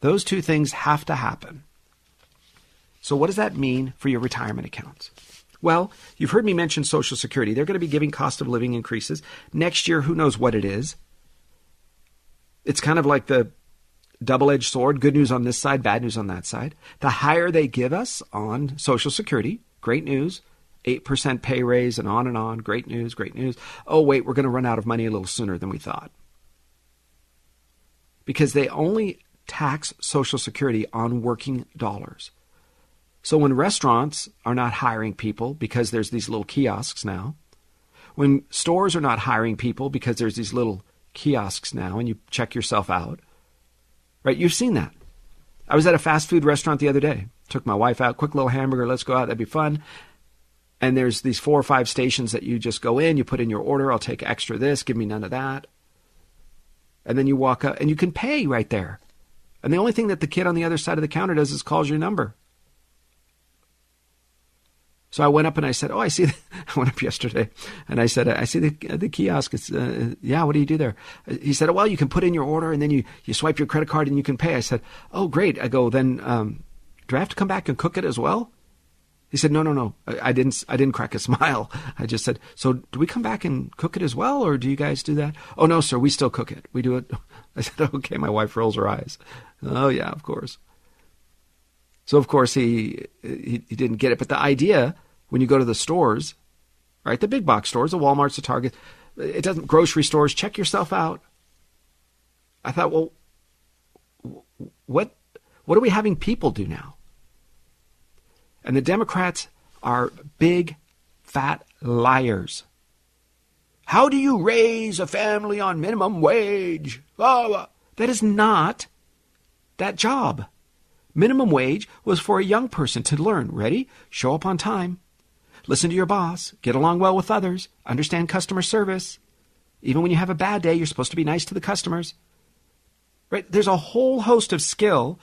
Those two things have to happen. So, what does that mean for your retirement accounts? Well, you've heard me mention Social Security. They're going to be giving cost of living increases. Next year, who knows what it is? It's kind of like the double edged sword good news on this side, bad news on that side. The higher they give us on Social Security, great news. 8% pay raise and on and on. Great news, great news. Oh, wait, we're going to run out of money a little sooner than we thought. Because they only tax Social Security on working dollars. So when restaurants are not hiring people because there's these little kiosks now, when stores are not hiring people because there's these little kiosks now and you check yourself out, right? You've seen that. I was at a fast food restaurant the other day. Took my wife out, quick little hamburger, let's go out, that'd be fun and there's these four or five stations that you just go in, you put in your order, I'll take extra this, give me none of that. And then you walk up and you can pay right there. And the only thing that the kid on the other side of the counter does is calls your number. So I went up and I said, "Oh, I see." I went up yesterday, and I said, "I see the the kiosk. It's uh, yeah. What do you do there?" He said, "Well, you can put in your order, and then you you swipe your credit card, and you can pay." I said, "Oh, great." I go, "Then um, do I have to come back and cook it as well?" He said, "No, no, no. I, I didn't. I didn't crack a smile. I just said, so do we come back and cook it as well, or do you guys do that?" "Oh no, sir. We still cook it. We do it." I said, "Okay." My wife rolls her eyes. "Oh yeah, of course." So of course he, he he didn't get it, but the idea when you go to the stores, right? The big box stores, the Walmarts, the Target, it doesn't grocery stores. Check yourself out. I thought, well, what what are we having people do now? And the Democrats are big, fat liars. How do you raise a family on minimum wage? Oh, that is not that job. Minimum wage was for a young person to learn. Ready? Show up on time. Listen to your boss. Get along well with others. Understand customer service. Even when you have a bad day, you're supposed to be nice to the customers. Right? There's a whole host of skill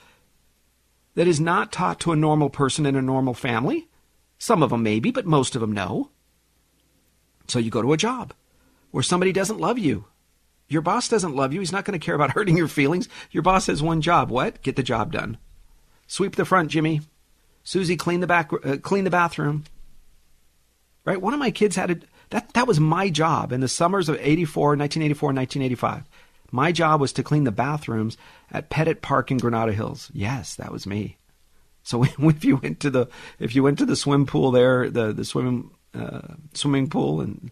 that is not taught to a normal person in a normal family. Some of them maybe, but most of them no. So you go to a job where somebody doesn't love you. Your boss doesn't love you. He's not going to care about hurting your feelings. Your boss has one job. What? Get the job done. Sweep the front, Jimmy. Susie, clean the back, uh, clean the bathroom. Right? One of my kids had a, that. That was my job in the summers of 84, 1984, 1985. My job was to clean the bathrooms at Pettit Park in Granada Hills. Yes, that was me. So if you went to the if you went to the swim pool there, the the swimming uh, swimming pool, and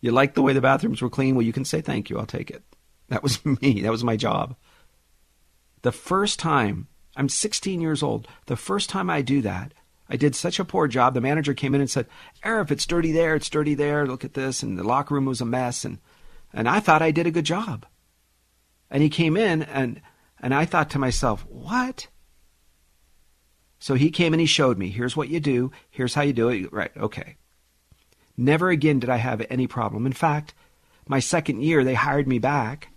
you liked the way the bathrooms were clean, well, you can say thank you. I'll take it. That was me. That was my job. The first time I'm 16 years old. The first time I do that, I did such a poor job. The manager came in and said, "Arif, it's dirty there. It's dirty there. Look at this." And the locker room was a mess. And and I thought I did a good job. And he came in and and I thought to myself, "What?" So he came and he showed me, "Here's what you do. Here's how you do it." Right? Okay. Never again did I have any problem. In fact, my second year they hired me back,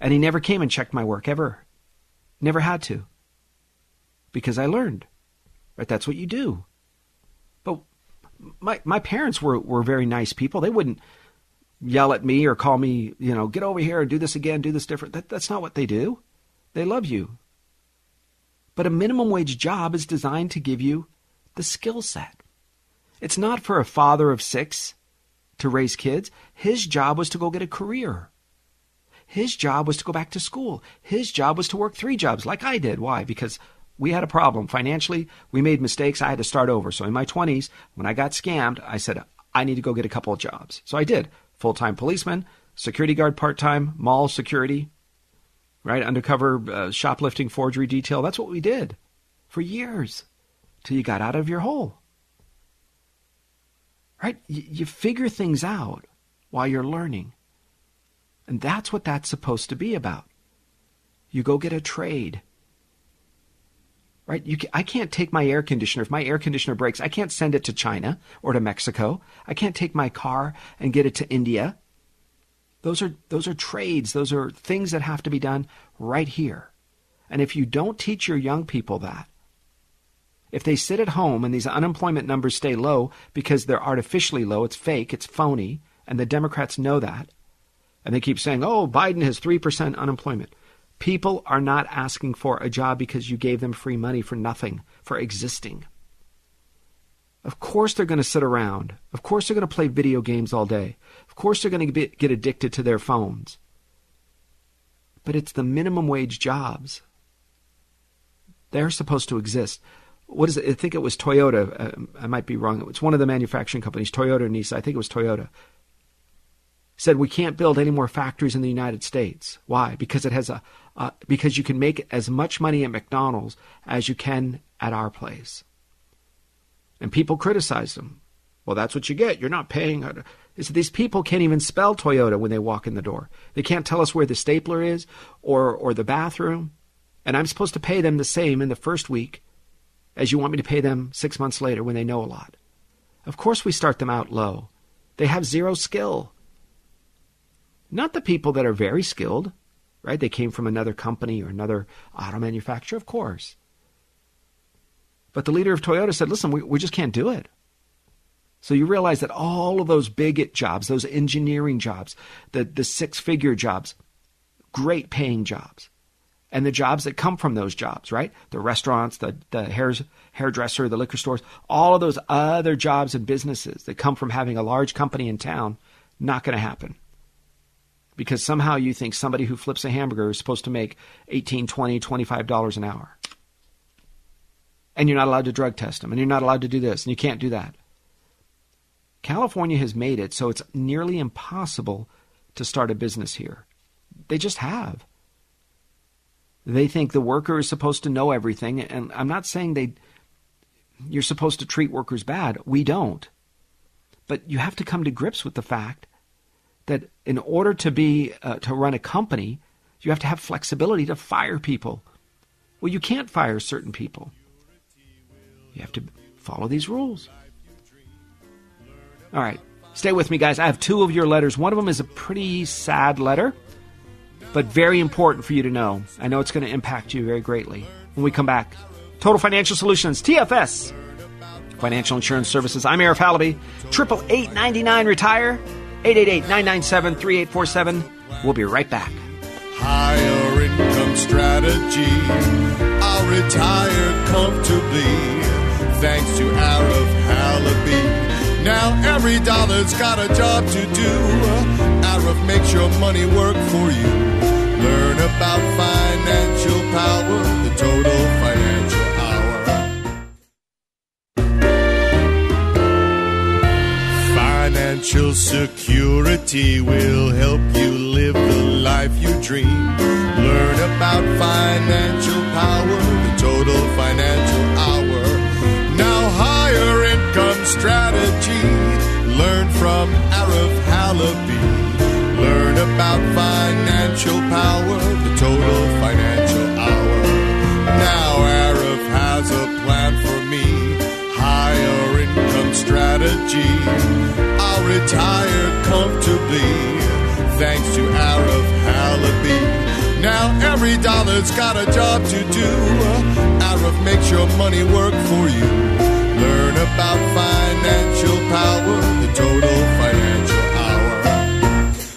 and he never came and checked my work ever. Never had to because I learned. Right? That's what you do. But my my parents were, were very nice people. They wouldn't yell at me or call me, you know, get over here and do this again, do this different. That, that's not what they do. They love you. But a minimum wage job is designed to give you the skill set. It's not for a father of six to raise kids. His job was to go get a career. His job was to go back to school. His job was to work three jobs like I did. Why? Because we had a problem financially. We made mistakes. I had to start over. So in my 20s, when I got scammed, I said, I need to go get a couple of jobs. So I did. Full time policeman, security guard part time, mall security, right? Undercover uh, shoplifting, forgery detail. That's what we did for years till you got out of your hole. Right? You, you figure things out while you're learning. And that's what that's supposed to be about. You go get a trade right? I can't take my air conditioner. If my air conditioner breaks, I can't send it to China or to Mexico. I can't take my car and get it to India. Those are those are trades. Those are things that have to be done right here. And if you don't teach your young people that, if they sit at home and these unemployment numbers stay low because they're artificially low, it's fake, it's phony, and the Democrats know that, and they keep saying, "Oh, Biden has 3% unemployment." People are not asking for a job because you gave them free money for nothing, for existing. Of course, they're going to sit around. Of course, they're going to play video games all day. Of course, they're going to get addicted to their phones. But it's the minimum wage jobs. They're supposed to exist. What is it? I think it was Toyota. Uh, I might be wrong. It's one of the manufacturing companies, Toyota and Nissan. I think it was Toyota said we can't build any more factories in the United States. Why? Because it has a uh, because you can make as much money at McDonald's as you can at our place. And people criticize them. Well, that's what you get. You're not paying. These people can't even spell Toyota when they walk in the door. They can't tell us where the stapler is or or the bathroom. And I'm supposed to pay them the same in the first week as you want me to pay them six months later when they know a lot. Of course, we start them out low. They have zero skill. Not the people that are very skilled, right? They came from another company or another auto manufacturer, of course. But the leader of Toyota said, listen, we, we just can't do it. So you realize that all of those big jobs, those engineering jobs, the, the six figure jobs, great paying jobs, and the jobs that come from those jobs, right? The restaurants, the, the hairs, hairdresser, the liquor stores, all of those other jobs and businesses that come from having a large company in town, not going to happen. Because somehow you think somebody who flips a hamburger is supposed to make 18, 20, 25 dollars an hour. And you're not allowed to drug test them, and you're not allowed to do this, and you can't do that. California has made it so it's nearly impossible to start a business here. They just have. They think the worker is supposed to know everything, and I'm not saying they you're supposed to treat workers bad. We don't. But you have to come to grips with the fact that in order to be uh, to run a company, you have to have flexibility to fire people. Well, you can't fire certain people. You have to follow these rules. All right. Stay with me, guys. I have two of your letters. One of them is a pretty sad letter, but very important for you to know. I know it's going to impact you very greatly. When we come back, Total Financial Solutions, TFS, Financial Insurance Services. I'm Arif Halaby, 888 99 Retire. 888 997 3847. We'll be right back. Higher income strategy. I'll retire comfortably thanks to Arif Halaby. Now every dollar's got a job to do. Arif makes your money work for you. Learn about financial power, the total Financial security will help you live the life you dream. Learn about financial power, the total financial hour. Now higher income strategy. Learn from Arif Halaby. Learn about financial power, the total financial hour. Now Arif has a plan for me. Higher income strategy. I'll retire comfortably. Thanks to Arif Halaby. Now every dollar's got a job to do. Arif makes your money work for you. Learn about financial power, the total financial hour.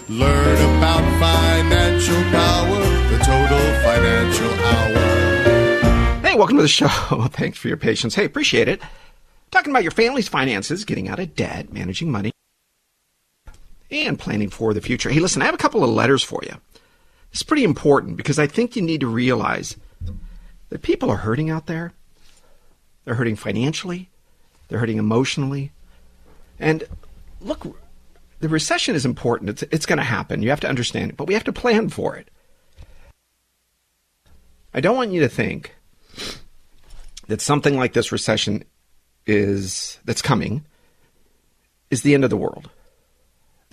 Learn about financial power, the total financial hour. Hey, welcome to the show. Thanks for your patience. Hey, appreciate it. Talking about your family's finances, getting out of debt, managing money, and planning for the future. Hey, listen, I have a couple of letters for you. It's pretty important because I think you need to realize that people are hurting out there. They're hurting financially, they're hurting emotionally. And look, the recession is important. It's, it's going to happen. You have to understand it, but we have to plan for it. I don't want you to think that something like this recession is that's coming is the end of the world.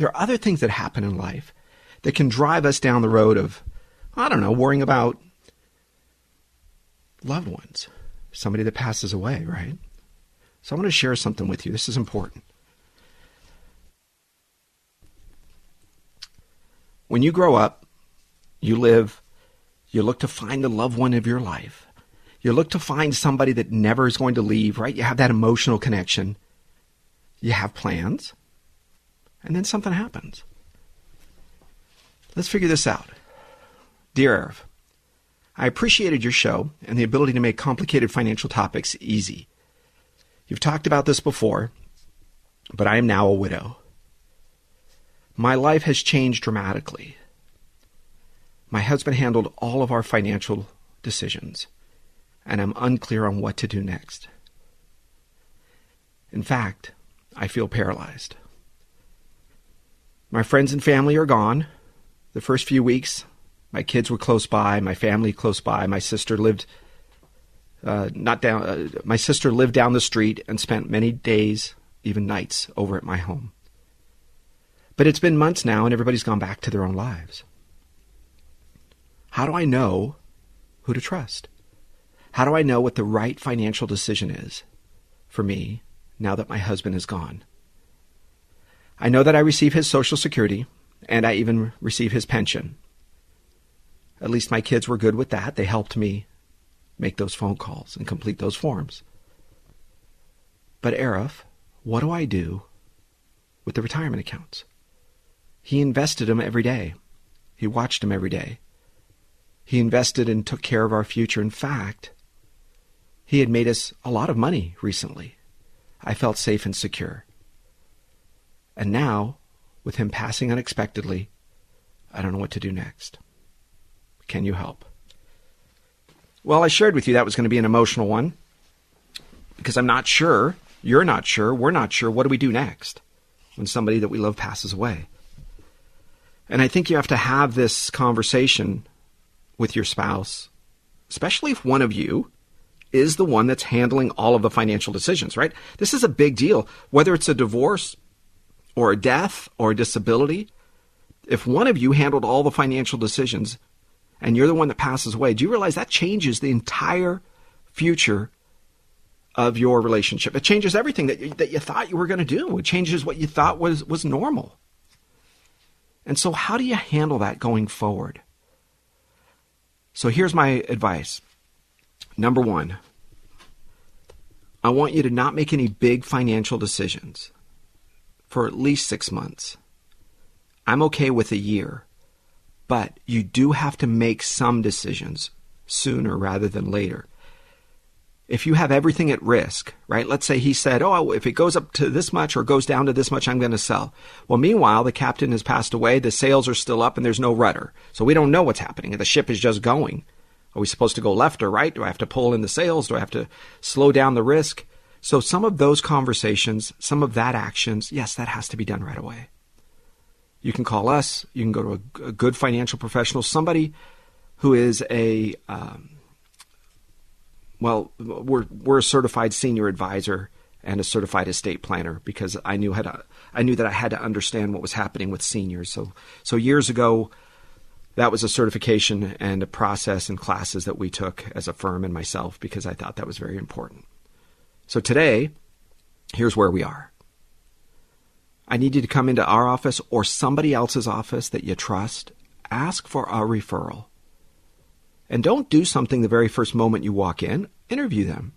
There are other things that happen in life that can drive us down the road of I don't know, worrying about loved ones, somebody that passes away, right? So I want to share something with you. This is important. When you grow up, you live, you look to find the loved one of your life. You look to find somebody that never is going to leave, right? You have that emotional connection. You have plans. And then something happens. Let's figure this out. Dear Arif, I appreciated your show and the ability to make complicated financial topics easy. You've talked about this before, but I am now a widow. My life has changed dramatically. My husband handled all of our financial decisions, and I'm unclear on what to do next. In fact, I feel paralyzed. My friends and family are gone. The first few weeks, my kids were close by, my family close by. My sister lived uh, not down. Uh, my sister lived down the street and spent many days, even nights, over at my home. But it's been months now, and everybody's gone back to their own lives. How do I know who to trust? How do I know what the right financial decision is for me now that my husband is gone? I know that I receive his Social Security, and I even receive his pension. At least my kids were good with that. They helped me make those phone calls and complete those forms. But Arif, what do I do with the retirement accounts? He invested them every day. He watched them every day. He invested and took care of our future. In fact, he had made us a lot of money recently. I felt safe and secure. And now, with him passing unexpectedly, I don't know what to do next. Can you help? Well, I shared with you that was going to be an emotional one because I'm not sure, you're not sure, we're not sure. What do we do next when somebody that we love passes away? And I think you have to have this conversation with your spouse, especially if one of you is the one that's handling all of the financial decisions, right? This is a big deal. Whether it's a divorce or a death or a disability, if one of you handled all the financial decisions and you're the one that passes away, do you realize that changes the entire future of your relationship? It changes everything that you, that you thought you were going to do. It changes what you thought was, was normal. And so, how do you handle that going forward? So, here's my advice. Number one, I want you to not make any big financial decisions for at least six months. I'm okay with a year, but you do have to make some decisions sooner rather than later if you have everything at risk, right? Let's say he said, Oh, if it goes up to this much or goes down to this much, I'm going to sell. Well, meanwhile, the captain has passed away, the sails are still up, and there's no rudder. So we don't know what's happening. The ship is just going. Are we supposed to go left or right? Do I have to pull in the sails? Do I have to slow down the risk? So some of those conversations, some of that actions, yes, that has to be done right away. You can call us. You can go to a, a good financial professional, somebody who is a um, well, we're we're a certified senior advisor and a certified estate planner because I knew to I knew that I had to understand what was happening with seniors. So so years ago that was a certification and a process and classes that we took as a firm and myself because I thought that was very important. So today, here's where we are. I need you to come into our office or somebody else's office that you trust. Ask for a referral. And don't do something the very first moment you walk in. Interview them.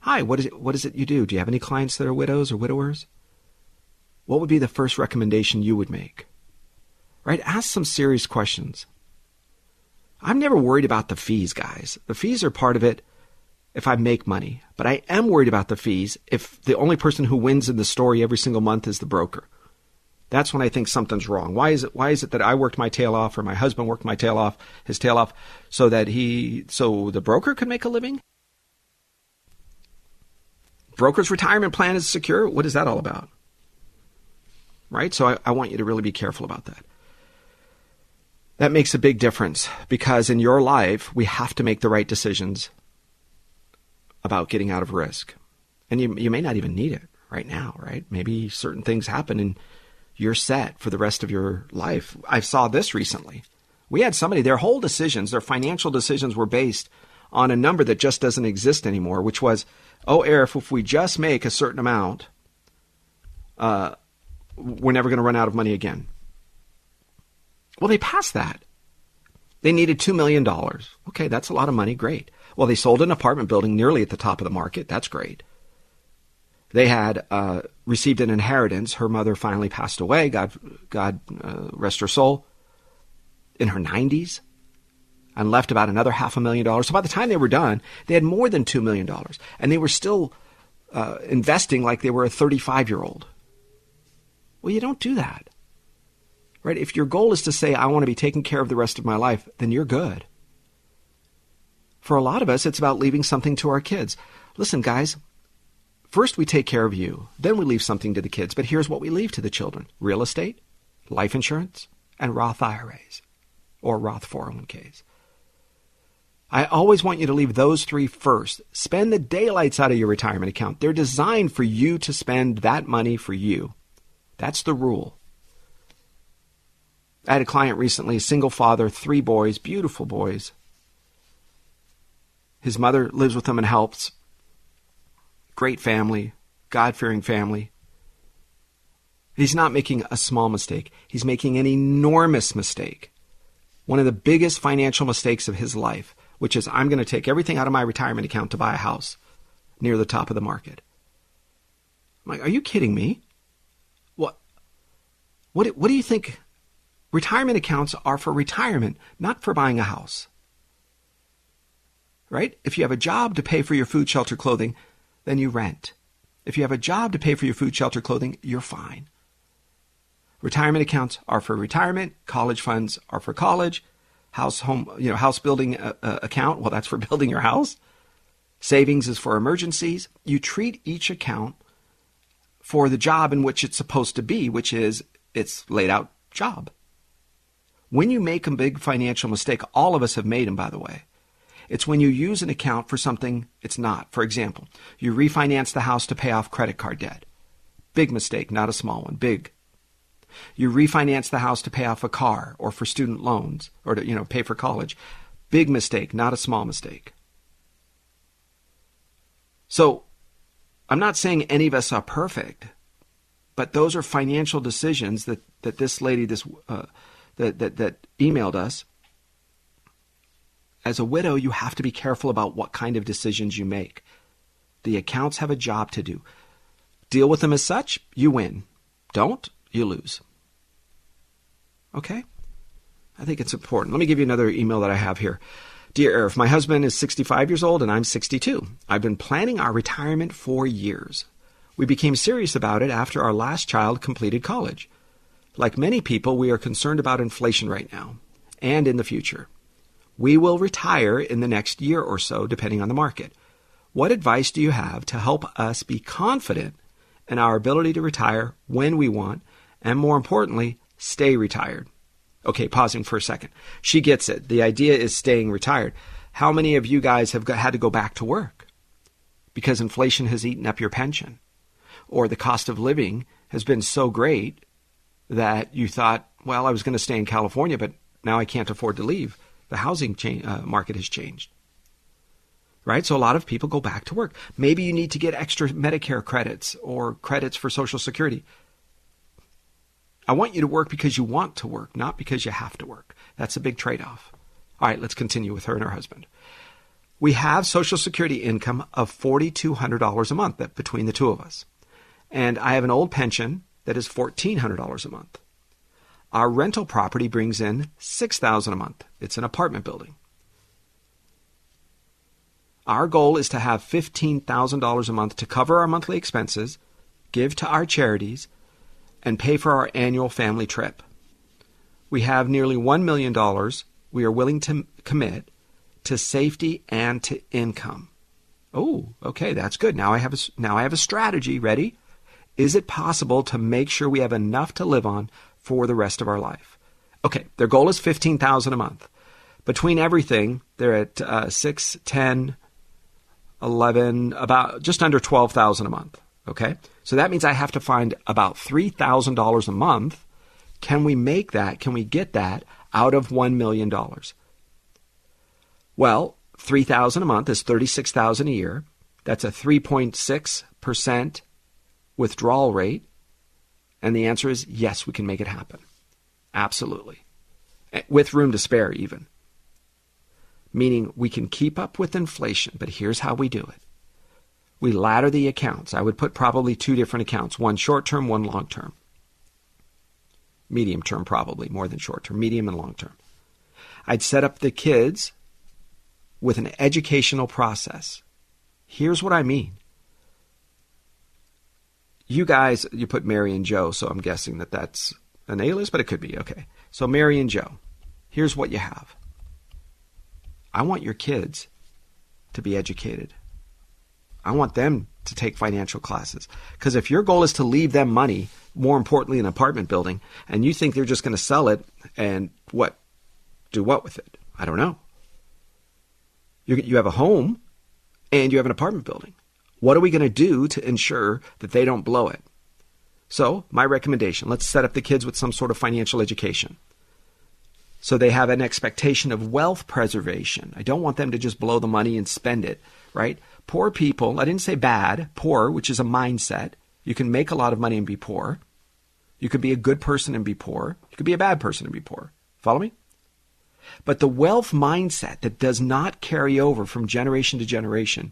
Hi, what is it, what is it you do? Do you have any clients that are widows or widowers? What would be the first recommendation you would make? Right? Ask some serious questions. I'm never worried about the fees, guys. The fees are part of it if I make money. But I am worried about the fees if the only person who wins in the story every single month is the broker. That's when I think something's wrong. Why is it why is it that I worked my tail off or my husband worked my tail off, his tail off so that he so the broker could make a living? Broker's retirement plan is secure. What is that all about? Right? So I, I want you to really be careful about that. That makes a big difference because in your life, we have to make the right decisions about getting out of risk. And you, you may not even need it right now, right? Maybe certain things happen and you're set for the rest of your life. I saw this recently. We had somebody, their whole decisions, their financial decisions were based on a number that just doesn't exist anymore, which was, oh, if we just make a certain amount, uh, we're never going to run out of money again. Well, they passed that. They needed $2 million. Okay, that's a lot of money. Great. Well, they sold an apartment building nearly at the top of the market. That's great. They had uh, received an inheritance. Her mother finally passed away. God, God uh, rest her soul. In her 90s, and left about another half a million dollars. So by the time they were done, they had more than two million dollars, and they were still uh, investing like they were a 35 year old. Well, you don't do that, right? If your goal is to say, "I want to be taken care of the rest of my life," then you're good. For a lot of us, it's about leaving something to our kids. Listen, guys, First, we take care of you. Then we leave something to the kids. But here's what we leave to the children real estate, life insurance, and Roth IRAs or Roth 401ks. I always want you to leave those three first. Spend the daylights out of your retirement account. They're designed for you to spend that money for you. That's the rule. I had a client recently, single father, three boys, beautiful boys. His mother lives with him and helps great family, God fearing family. He's not making a small mistake, he's making an enormous mistake. One of the biggest financial mistakes of his life, which is I'm going to take everything out of my retirement account to buy a house near the top of the market. I'm like, are you kidding me? What? What? What do you think? Retirement accounts are for retirement, not for buying a house. Right? If you have a job to pay for your food, shelter, clothing, then you rent. If you have a job to pay for your food, shelter, clothing, you're fine. Retirement accounts are for retirement. College funds are for college. House home, you know, house building uh, uh, account. Well, that's for building your house. Savings is for emergencies. You treat each account for the job in which it's supposed to be, which is its laid out job. When you make a big financial mistake, all of us have made them, by the way. It's when you use an account for something it's not. For example, you refinance the house to pay off credit card debt. Big mistake, not a small one. Big. You refinance the house to pay off a car or for student loans or to, you know, pay for college. Big mistake, not a small mistake. So, I'm not saying any of us are perfect, but those are financial decisions that, that this lady this uh, that, that that emailed us. As a widow, you have to be careful about what kind of decisions you make. The accounts have a job to do. Deal with them as such, you win. Don't, you lose. Okay? I think it's important. Let me give you another email that I have here. Dear Arif, my husband is 65 years old and I'm 62. I've been planning our retirement for years. We became serious about it after our last child completed college. Like many people, we are concerned about inflation right now and in the future. We will retire in the next year or so, depending on the market. What advice do you have to help us be confident in our ability to retire when we want, and more importantly, stay retired? Okay, pausing for a second. She gets it. The idea is staying retired. How many of you guys have had to go back to work because inflation has eaten up your pension? Or the cost of living has been so great that you thought, well, I was going to stay in California, but now I can't afford to leave. The housing cha- uh, market has changed. Right? So a lot of people go back to work. Maybe you need to get extra Medicare credits or credits for Social Security. I want you to work because you want to work, not because you have to work. That's a big trade off. All right, let's continue with her and her husband. We have Social Security income of $4,200 a month between the two of us. And I have an old pension that is $1,400 a month. Our rental property brings in 6,000 a month. It's an apartment building. Our goal is to have $15,000 a month to cover our monthly expenses, give to our charities, and pay for our annual family trip. We have nearly $1 million we are willing to commit to safety and to income. Oh, okay, that's good. Now I have a, now I have a strategy. Ready? Is it possible to make sure we have enough to live on for the rest of our life? Okay, their goal is 15000 a month. Between everything, they're at uh, 6, 10, 11, about just under 12000 a month. Okay? So that means I have to find about $3,000 a month. Can we make that? Can we get that out of $1 million? Well, 3000 a month is 36000 a year. That's a 3.6% withdrawal rate. And the answer is yes, we can make it happen. Absolutely. Eh, with room to spare, even. Meaning we can keep up with inflation, but here's how we do it we ladder the accounts. I would put probably two different accounts one short term, one long term. Medium term, probably more than short term, medium and long term. I'd set up the kids with an educational process. Here's what I mean. You guys, you put Mary and Joe, so I'm guessing that that's an A list, but it could be. Okay. So, Mary and Joe, here's what you have. I want your kids to be educated. I want them to take financial classes. Because if your goal is to leave them money, more importantly, an apartment building, and you think they're just going to sell it and what? Do what with it? I don't know. You, you have a home and you have an apartment building. What are we going to do to ensure that they don't blow it? So, my recommendation let's set up the kids with some sort of financial education. So they have an expectation of wealth preservation. I don't want them to just blow the money and spend it, right? Poor people, I didn't say bad, poor, which is a mindset. You can make a lot of money and be poor. You could be a good person and be poor. You could be a bad person and be poor. Follow me? But the wealth mindset that does not carry over from generation to generation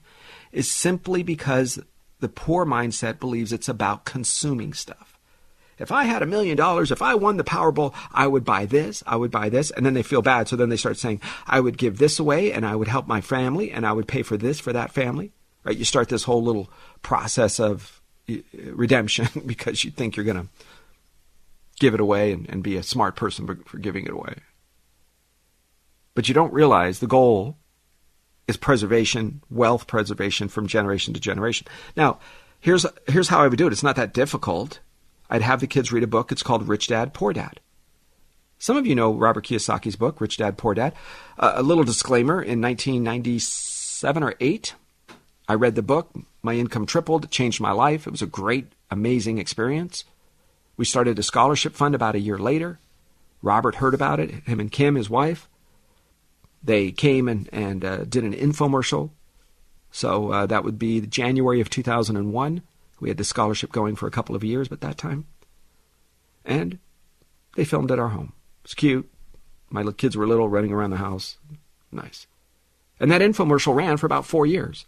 is simply because the poor mindset believes it's about consuming stuff. If I had a million dollars, if I won the Powerball, I would buy this, I would buy this, and then they feel bad. So then they start saying, I would give this away, and I would help my family, and I would pay for this for that family. Right? You start this whole little process of redemption because you think you're going to give it away and, and be a smart person for giving it away. But you don't realize the goal is preservation, wealth preservation from generation to generation. Now, here's here's how I would do it. It's not that difficult. I'd have the kids read a book. It's called Rich Dad Poor Dad. Some of you know Robert Kiyosaki's book, Rich Dad Poor Dad. Uh, a little disclaimer: in 1997 or eight, I read the book. My income tripled. It changed my life. It was a great, amazing experience. We started a scholarship fund about a year later. Robert heard about it. Him and Kim, his wife, they came and, and uh, did an infomercial. So uh, that would be January of 2001. We had the scholarship going for a couple of years at that time. And they filmed at our home. It's cute. My kids were little, running around the house. Nice. And that infomercial ran for about four years.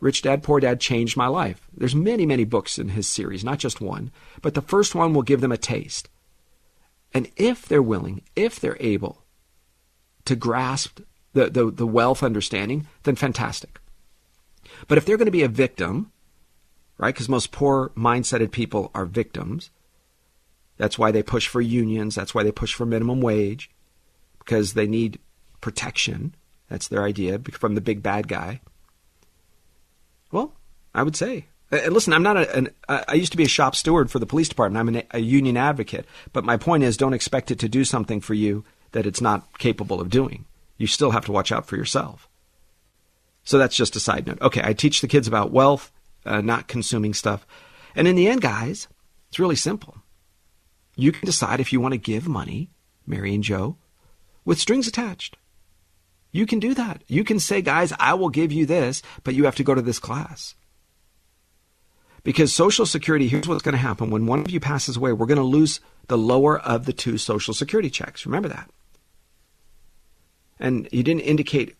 Rich Dad Poor Dad changed my life. There's many, many books in his series, not just one, but the first one will give them a taste. And if they're willing, if they're able to grasp the, the, the wealth understanding, then fantastic. But if they're going to be a victim, right, because most poor mindseted people are victims, that's why they push for unions, that's why they push for minimum wage, because they need protection. That's their idea from the big bad guy. Well, I would say. And listen, I'm not a, an, I used to be a shop steward for the police department. I'm an, a union advocate. But my point is, don't expect it to do something for you that it's not capable of doing. You still have to watch out for yourself. So that's just a side note. Okay, I teach the kids about wealth, uh, not consuming stuff. And in the end, guys, it's really simple. You can decide if you want to give money, Mary and Joe, with strings attached. You can do that. You can say, guys, I will give you this, but you have to go to this class. Because Social Security, here's what's going to happen. When one of you passes away, we're going to lose the lower of the two Social Security checks. Remember that. And you didn't indicate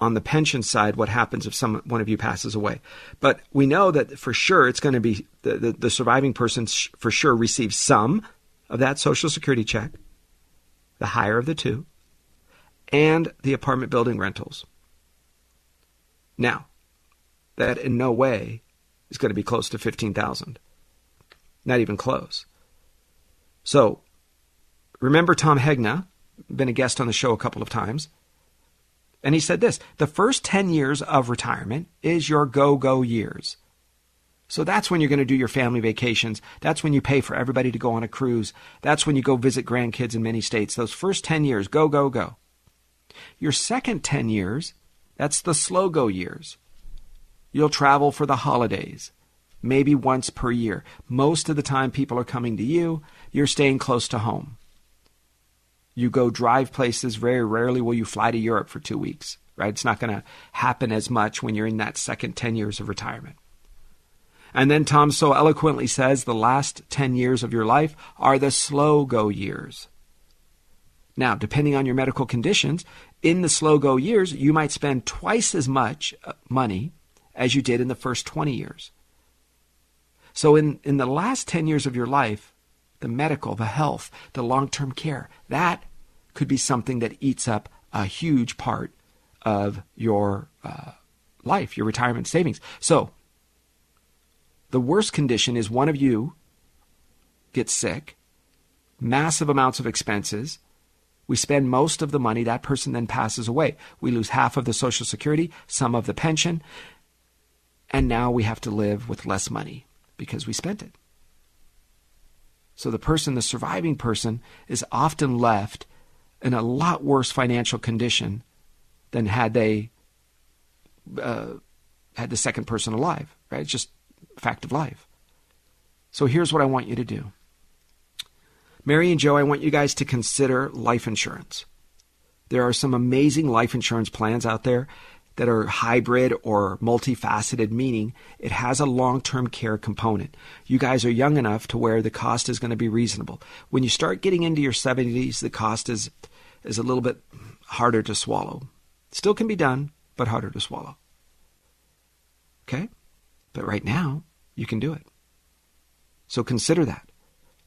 on the pension side what happens if some one of you passes away. But we know that for sure it's going to be the, the, the surviving person for sure receives some of that Social Security check, the higher of the two, and the apartment building rentals. Now, that in no way is going to be close to 15,000. Not even close. So, remember Tom Hegna, been a guest on the show a couple of times. And he said this the first 10 years of retirement is your go go years. So that's when you're going to do your family vacations. That's when you pay for everybody to go on a cruise. That's when you go visit grandkids in many states. Those first 10 years, go, go, go. Your second 10 years, that's the slow go years. You'll travel for the holidays, maybe once per year. Most of the time, people are coming to you. You're staying close to home. You go drive places. Very rarely will you fly to Europe for two weeks, right? It's not going to happen as much when you're in that second 10 years of retirement. And then Tom so eloquently says the last 10 years of your life are the slow go years. Now, depending on your medical conditions, in the slow go years, you might spend twice as much uh, money as you did in the first 20 years. So, in, in the last 10 years of your life, the medical, the health, the long term care, that could be something that eats up a huge part of your uh, life, your retirement savings. So, the worst condition is one of you gets sick, massive amounts of expenses. We spend most of the money, that person then passes away. We lose half of the Social Security, some of the pension, and now we have to live with less money because we spent it. So the person, the surviving person, is often left in a lot worse financial condition than had they uh, had the second person alive. Right? It's just fact of life. So here's what I want you to do. Mary and Joe, I want you guys to consider life insurance. There are some amazing life insurance plans out there that are hybrid or multifaceted, meaning it has a long term care component. You guys are young enough to where the cost is going to be reasonable. When you start getting into your 70s, the cost is, is a little bit harder to swallow. Still can be done, but harder to swallow. Okay? But right now, you can do it. So consider that.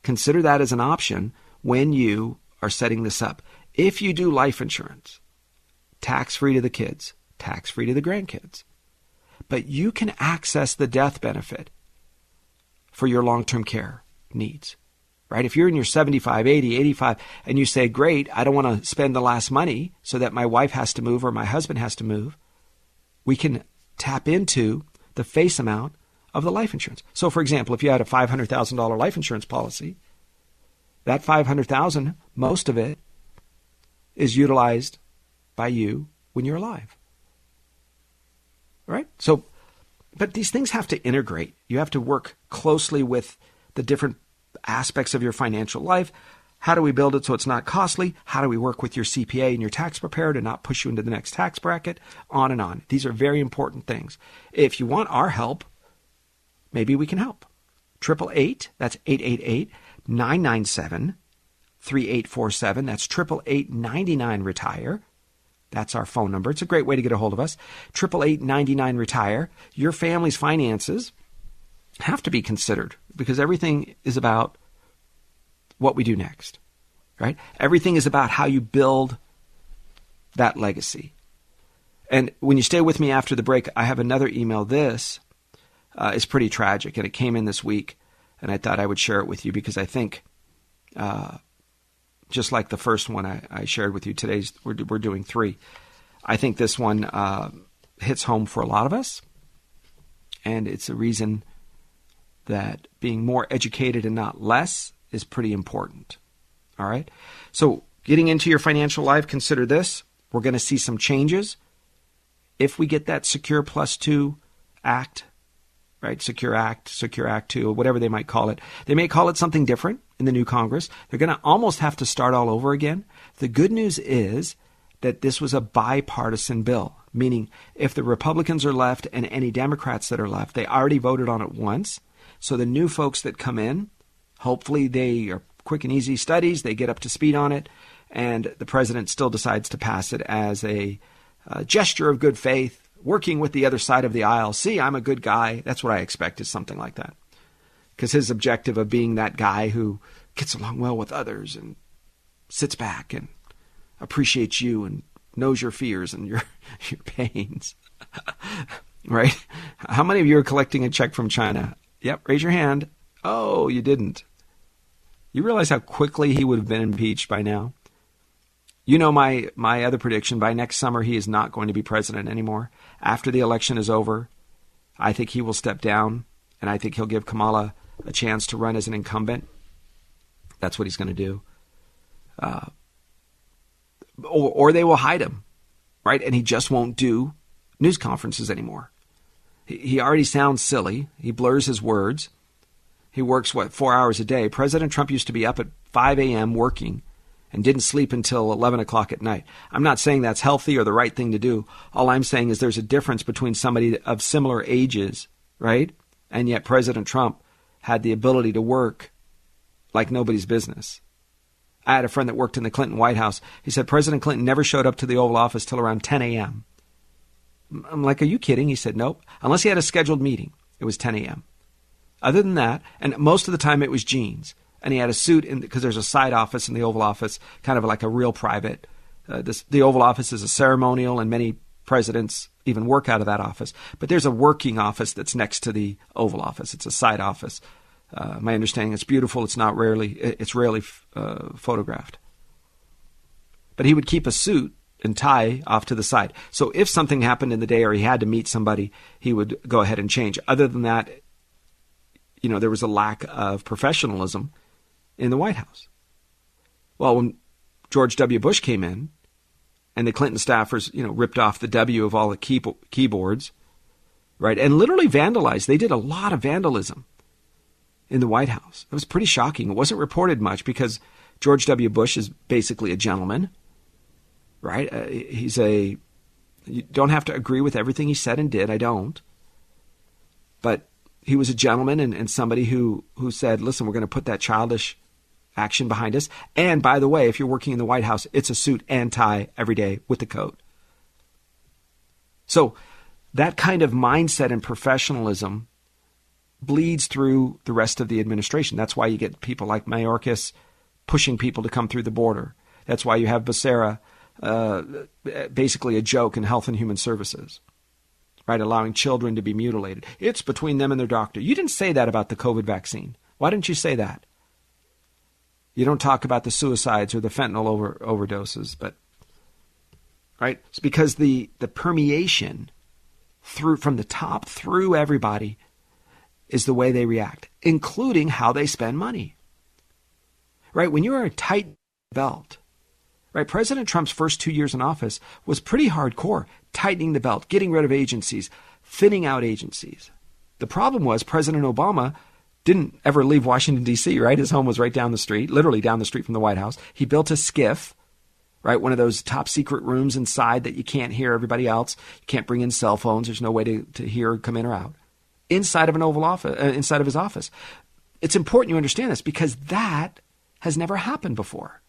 Consider that as an option when you are setting this up. If you do life insurance, tax free to the kids, tax free to the grandkids, but you can access the death benefit for your long term care needs. Right? If you're in your 75, 80, 85, and you say, Great, I don't want to spend the last money so that my wife has to move or my husband has to move, we can tap into the face amount of the life insurance. So, for example, if you had a $500,000 life insurance policy, that 500,000, most of it is utilized by you when you're alive. Right? So, but these things have to integrate. You have to work closely with the different aspects of your financial life. How do we build it so it's not costly? How do we work with your CPA and your tax preparer to not push you into the next tax bracket? On and on. These are very important things. If you want our help, maybe we can help. Triple eight, that's 888 997 3847. That's triple eight ninety nine retire. That's our phone number. It's a great way to get a hold of us. Triple eight ninety nine retire. Your family's finances have to be considered because everything is about what we do next, right? Everything is about how you build that legacy. And when you stay with me after the break, I have another email. This uh, is pretty tragic, and it came in this week, and I thought I would share it with you because I think, uh, just like the first one I, I shared with you today, we're, we're doing three. I think this one uh, hits home for a lot of us, and it's a reason that being more educated and not less is pretty important. All right? So, getting into your financial life, consider this. We're going to see some changes if we get that Secure Plus 2 Act, right? Secure Act, Secure Act 2, whatever they might call it. They may call it something different in the new Congress. They're going to almost have to start all over again. The good news is that this was a bipartisan bill, meaning if the Republicans are left and any Democrats that are left, they already voted on it once. So the new folks that come in, hopefully they are quick and easy studies, they get up to speed on it, and the president still decides to pass it as a, a gesture of good faith, working with the other side of the aisle. See, I'm a good guy. That's what I expect is something like that. Because his objective of being that guy who gets along well with others and sits back and appreciates you and knows your fears and your your pains. right? How many of you are collecting a check from China? Yep, raise your hand. Oh, you didn't. You realize how quickly he would have been impeached by now? You know my, my other prediction by next summer he is not going to be president anymore. After the election is over, I think he will step down and I think he'll give Kamala a chance to run as an incumbent. That's what he's going to do. Uh, or, or they will hide him, right? And he just won't do news conferences anymore. He already sounds silly. He blurs his words. He works, what, four hours a day. President Trump used to be up at 5 a.m. working and didn't sleep until 11 o'clock at night. I'm not saying that's healthy or the right thing to do. All I'm saying is there's a difference between somebody of similar ages, right? And yet President Trump had the ability to work like nobody's business. I had a friend that worked in the Clinton White House. He said President Clinton never showed up to the Oval Office till around 10 a.m. I'm like, are you kidding? He said, nope. Unless he had a scheduled meeting, it was 10 a.m. Other than that, and most of the time it was jeans. And he had a suit because there's a side office in the Oval Office, kind of like a real private. Uh, this, the Oval Office is a ceremonial, and many presidents even work out of that office. But there's a working office that's next to the Oval Office. It's a side office. Uh, my understanding, it's beautiful. It's not rarely, it's rarely uh, photographed. But he would keep a suit and tie off to the side. So if something happened in the day or he had to meet somebody, he would go ahead and change. Other than that, you know, there was a lack of professionalism in the White House. Well, when George W. Bush came in and the Clinton staffers, you know, ripped off the W of all the key- keyboards, right, and literally vandalized. They did a lot of vandalism in the White House. It was pretty shocking. It wasn't reported much because George W. Bush is basically a gentleman right? Uh, he's a. You don't have to agree with everything he said and did. I don't. But he was a gentleman and, and somebody who, who said, listen, we're going to put that childish action behind us. And by the way, if you're working in the White House, it's a suit and tie every day with the coat. So that kind of mindset and professionalism bleeds through the rest of the administration. That's why you get people like Mayorkas pushing people to come through the border. That's why you have Becerra, uh, basically a joke in Health and Human Services, right? Allowing children to be mutilated. It's between them and their doctor. You didn't say that about the COVID vaccine. Why didn't you say that? You don't talk about the suicides or the fentanyl over, overdoses, but right? It's because the the permeation through from the top through everybody is the way they react, including how they spend money. Right? When you're a tight belt, right? President Trump's first two years in office was pretty hardcore, tightening the belt, getting rid of agencies, thinning out agencies. The problem was President Obama didn't ever leave Washington, D.C., right? His home was right down the street, literally down the street from the White House. He built a SCIF, right? One of those top secret rooms inside that you can't hear everybody else. You can't bring in cell phones. There's no way to, to hear come in or out. Inside of an Oval Office, uh, inside of his office. It's important you understand this because that has never happened before.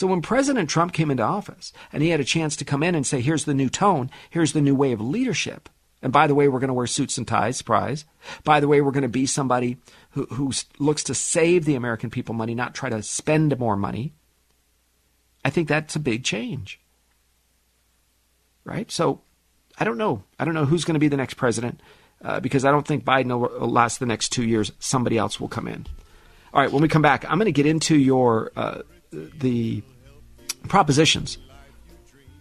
So when President Trump came into office and he had a chance to come in and say, here's the new tone, here's the new way of leadership, and by the way, we're going to wear suits and ties, surprise. By the way, we're going to be somebody who, who looks to save the American people money, not try to spend more money. I think that's a big change. Right? So I don't know. I don't know who's going to be the next president uh, because I don't think Biden will last the next two years. Somebody else will come in. All right, when we come back, I'm going to get into your uh, the propositions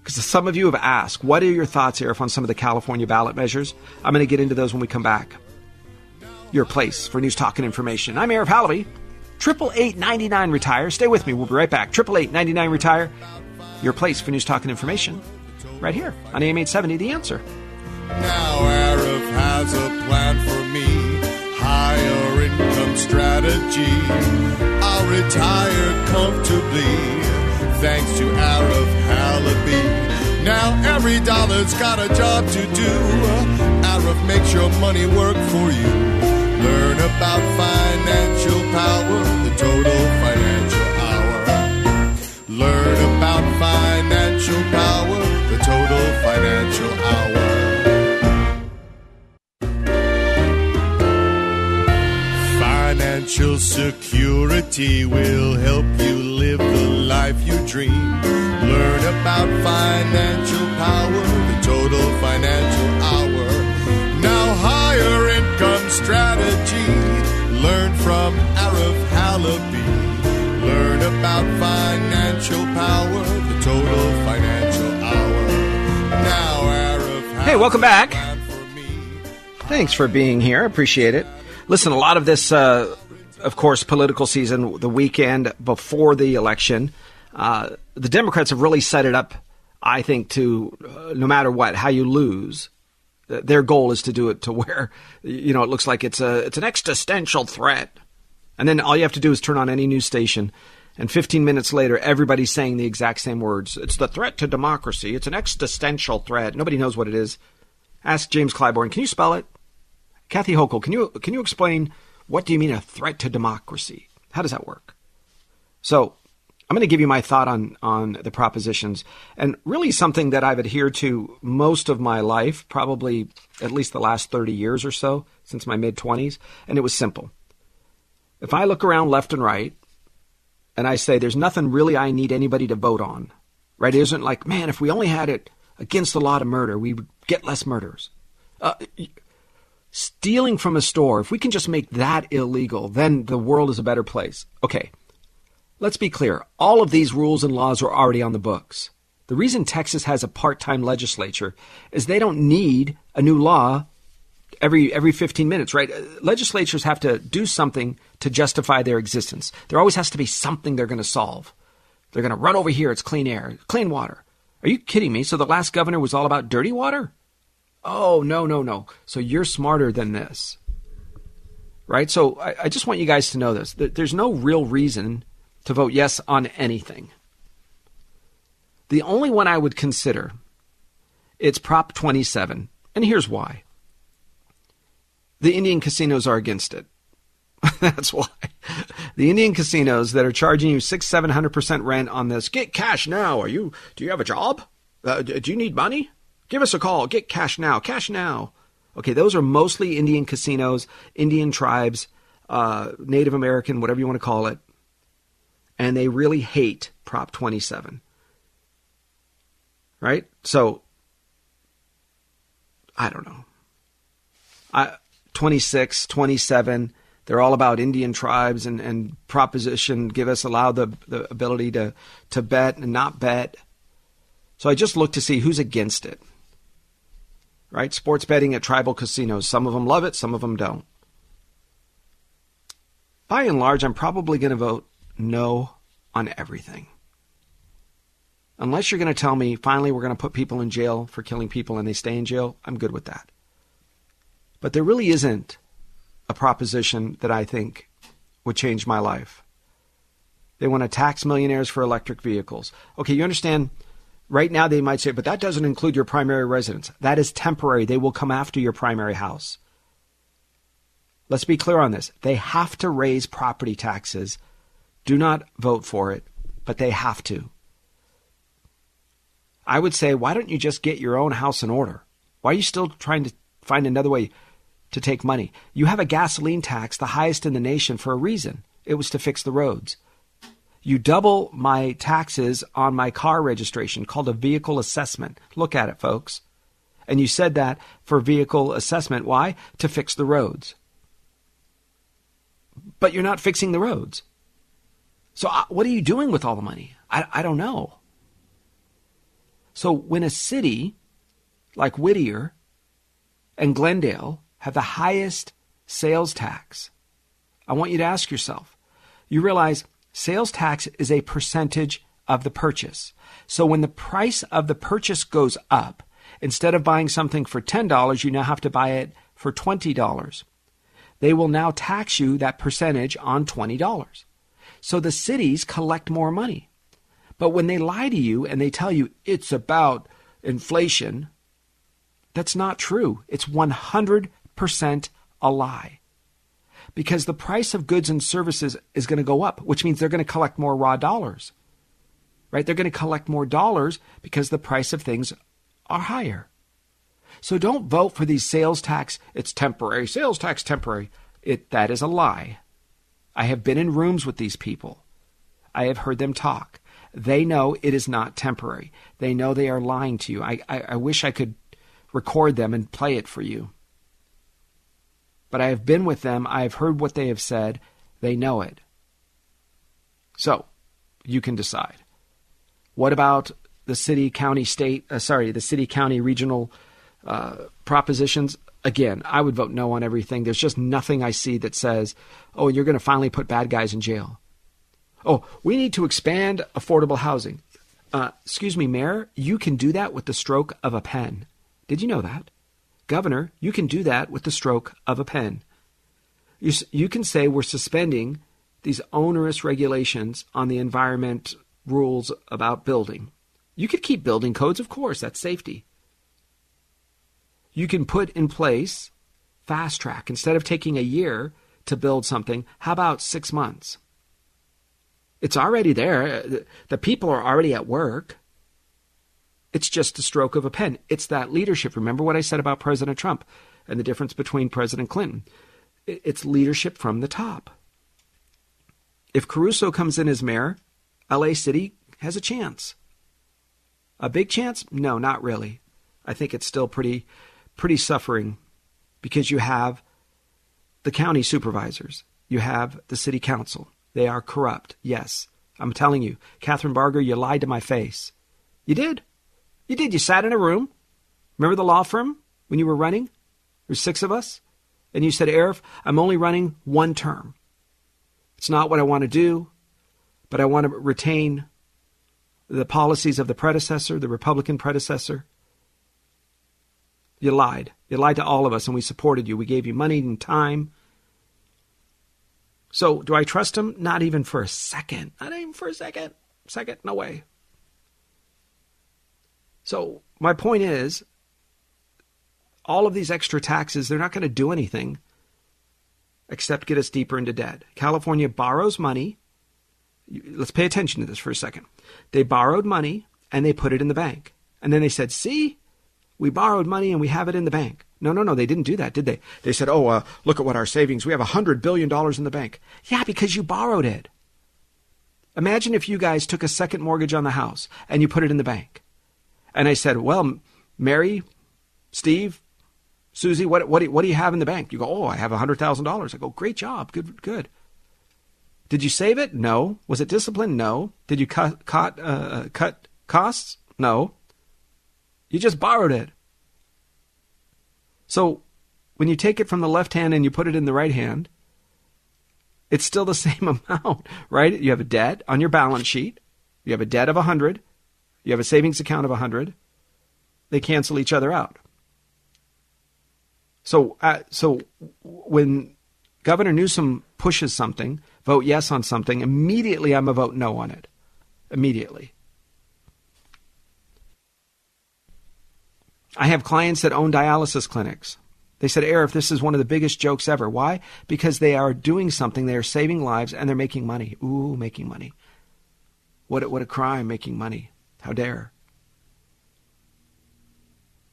because some of you have asked, what are your thoughts, Arif, on some of the California ballot measures? I'm going to get into those when we come back. Your place for news, talk, and information. I'm Arif Halaby. Triple eight ninety nine retire. Stay with me. We'll be right back. Triple eight ninety nine retire. Your place for news, talk, and information. Right here on AM eight seventy. The answer. Now Arif has a plan for me. Higher income strategy. I'll retire comfortably thanks to Arif Halaby. Now every dollar's got a job to do. Arif makes your money work for you. Learn about financial power, the total financial hour. Learn about financial power, the total financial Financial security will help you live the life you dream. Learn about financial power, the total financial hour. Now, higher income strategy. Learn from Arif Halaby. Learn about financial power, the total financial hour. Now, Arif Hey, welcome back. for me. Thanks for being here. Appreciate it. Listen, a lot of this, uh, of course, political season, the weekend before the election, uh, the Democrats have really set it up, I think, to uh, no matter what, how you lose. Their goal is to do it to where, you know, it looks like it's a it's an existential threat, and then all you have to do is turn on any news station, and 15 minutes later, everybody's saying the exact same words. It's the threat to democracy. It's an existential threat. Nobody knows what it is. Ask James Clyburn. Can you spell it? Kathy Hochul, can you can you explain what do you mean a threat to democracy? How does that work? So I'm going to give you my thought on on the propositions and really something that I've adhered to most of my life, probably at least the last 30 years or so, since my mid 20s, and it was simple. If I look around left and right and I say there's nothing really I need anybody to vote on, right? It isn't like, man, if we only had it against the law to murder, we would get less murders. Uh, stealing from a store, if we can just make that illegal, then the world is a better place. Okay, let's be clear. All of these rules and laws are already on the books. The reason Texas has a part-time legislature is they don't need a new law every every 15 minutes, right? Legislatures have to do something to justify their existence. There always has to be something they're going to solve. They're going to run over here. It's clean air, clean water. Are you kidding me? So the last governor was all about dirty water? Oh, no, no, no. So you're smarter than this. Right? So I, I just want you guys to know this. There's no real reason to vote yes on anything. The only one I would consider, it's Prop 27. And here's why. The Indian casinos are against it. That's why. The Indian casinos that are charging you six, seven hundred percent rent on this. Get cash now. Are you? Do you have a job? Uh, do you need money? Give us a call. Get cash now. Cash now. Okay, those are mostly Indian casinos, Indian tribes, uh, Native American, whatever you want to call it. And they really hate Prop 27. Right? So, I don't know. I, 26, 27, they're all about Indian tribes and, and proposition, give us, allow the, the ability to, to bet and not bet. So I just looked to see who's against it. Right? Sports betting at tribal casinos. Some of them love it, some of them don't. By and large, I'm probably going to vote no on everything. Unless you're going to tell me, finally, we're going to put people in jail for killing people and they stay in jail, I'm good with that. But there really isn't a proposition that I think would change my life. They want to tax millionaires for electric vehicles. Okay, you understand? Right now, they might say, but that doesn't include your primary residence. That is temporary. They will come after your primary house. Let's be clear on this. They have to raise property taxes. Do not vote for it, but they have to. I would say, why don't you just get your own house in order? Why are you still trying to find another way to take money? You have a gasoline tax, the highest in the nation, for a reason. It was to fix the roads. You double my taxes on my car registration, called a vehicle assessment. Look at it, folks. And you said that for vehicle assessment. Why? To fix the roads. But you're not fixing the roads. So, uh, what are you doing with all the money? I, I don't know. So when a city like Whittier and Glendale have the highest sales tax, I want you to ask yourself, you realize sales tax is a percentage of the purchase. So when the price of the purchase goes up, instead of buying something for $10, you now have to buy it for $20. They will now tax you that percentage on $20. So the cities collect more money. But when they lie to you and they tell you it's about inflation, that's not true. It's 100% a lie. Because the price of goods and services is going to go up, which means they're going to collect more raw dollars. Right? They're going to collect more dollars because the price of things are higher. So don't vote for these sales tax. It's temporary. Sales tax temporary. It that is a lie. I have been in rooms with these people. I have heard them talk. They know it is not temporary. They know they are lying to you. I, I, I wish I could record them and play it for you. But I have been with them. I have heard what they have said. They know it. So, you can decide. What about the city, county, state, uh, sorry, the city, county, regional uh, propositions? Again, I would vote no on everything. There's just nothing I see that says, oh, you're going to finally put bad guys in jail. Oh, we need to expand affordable housing. Uh, excuse me, Mayor, you can do that with the stroke of a pen. Did you know that? Governor, you can do that with the stroke of a pen. You, you can say we're suspending these onerous regulations on the environment rules about building. You could keep building codes, of course, that's safety. You can put in place fast track. Instead of taking a year to build something, how about six months? It's already there. Uh, the people are already at work. It's just a stroke of a pen. It's that leadership. Remember what I said about President Trump and the difference between President Clinton? It's leadership from the top. If Caruso comes in as mayor, LA City has a chance. A big chance? No, not really. I think it's still pretty pretty suffering because you have the county supervisors, you have the city council, they are corrupt. Yes. I'm telling you, Kathryn Barger, you lied to my face. You did. You did. You sat in a room. Remember the law firm when you were running? There's six of us. And you said, Arif, I'm only running one term. It's not what I want to do, but I want to retain the policies of the predecessor, the Republican predecessor. You lied. You lied to all of us, and we supported you. We gave you money and time. So, do I trust him? Not even for a second. Not even for a second. Second, no way. So, my point is all of these extra taxes, they're not going to do anything except get us deeper into debt. California borrows money. Let's pay attention to this for a second. They borrowed money and they put it in the bank. And then they said, see, We borrowed money and we have it in the bank. No, no, no, they didn't do that, did they? They said, oh, uh, look at what our savings, we have a $100 billion in the bank. Yeah, because you borrowed it. Imagine if you guys took a second mortgage on the house and you put it in the bank. And I said, well, Mary, Steve, Susie, what, what, what do you have in the bank? You go, oh, I have $100,000. I go, great job, good, good. Did you save it? No. Was it disciplined? No. Did you cut, cut, uh, cut costs? No. You just borrowed it. So when you take it from the left hand and you put it in the right hand, it's still the same amount, right? You have a debt on your balance sheet. You have a debt of 100. You have a savings account of 100. They cancel each other out. So, uh, so when Governor Newsom pushes something, vote yes on something, immediately I'm a vote no on it. Immediately. I have clients that own dialysis clinics. They said, Arif, this is one of the biggest jokes ever. Why? Because they are doing something, they are saving lives, and they're making money. Ooh, making money. What what a crime, making money. How dare.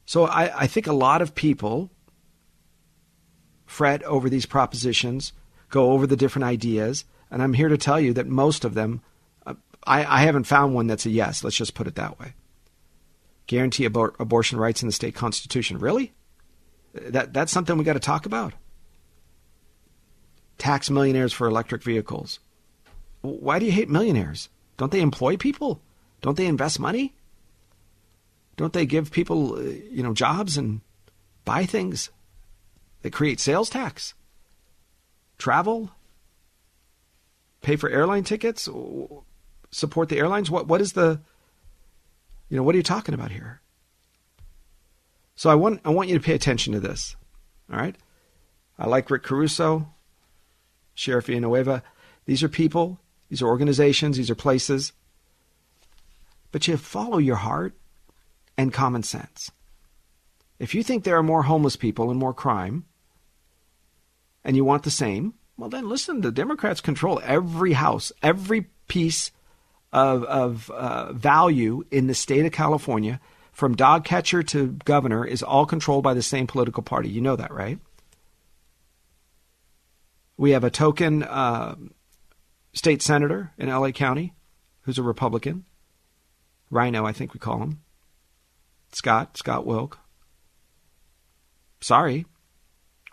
So I, I think a lot of people fret over these propositions, go over the different ideas, and I'm here to tell you that most of them, uh, I, I haven't found one that's a yes. Let's just put it that way guarantee abor- abortion rights in the state constitution. Really? That that's something we got to talk about. Tax millionaires for electric vehicles. Why do you hate millionaires? Don't they employ people? Don't they invest money? Don't they give people, uh, you know, jobs and buy things? They create sales tax, travel, pay for airline tickets, support the airlines. What what is the you know, what are you talking about here? So I want I want you to pay attention to this. All right? I like Rick Caruso, Sheriff Villanueva. These are people, these are organizations, these are places. But you follow your heart and common sense. If you think there are more homeless people and more crime, and you want the same, well, then listen, the Democrats control every house, every piece of, of uh, value in the state of California, from dog catcher to governor, is all controlled by the same political party. You know that, right? We have a token uh, state senator in LA County who's a Republican. RINO, I think we call him. Scott, Scott Wilk. Sorry.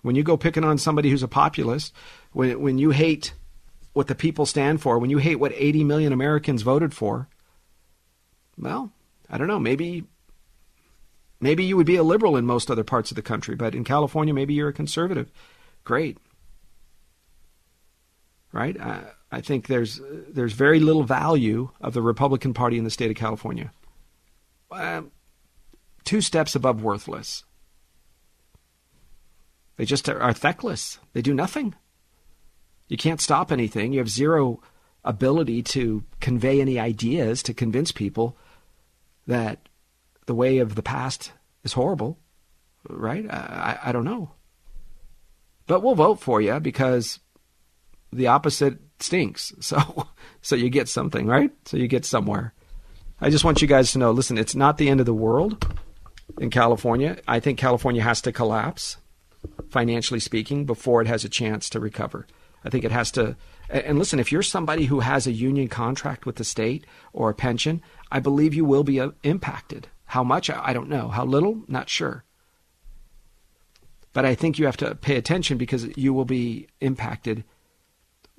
When you go picking on somebody who's a populist, when, when you hate what the people stand for, when you hate what 80 million Americans voted for, well, I don't know, maybe maybe you would be a liberal in most other parts of the country, but in California maybe you're a conservative. Great. Right? I, I think there's there's very little value of the Republican Party in the state of California. Uh, two steps above worthless. They just are, are feckless. They do nothing. You can't stop anything. You have zero ability to convey any ideas to convince people that the way of the past is horrible, right? I, I don't know. But we'll vote for you because the opposite stinks. So, so you get something, right? So you get somewhere. I just want you guys to know listen, it's not the end of the world in California. I think California has to collapse, financially speaking, before it has a chance to recover. I think it has to. And listen, if you're somebody who has a union contract with the state or a pension, I believe you will be uh, impacted. How much? I don't know. How little? Not sure. But I think you have to pay attention because you will be impacted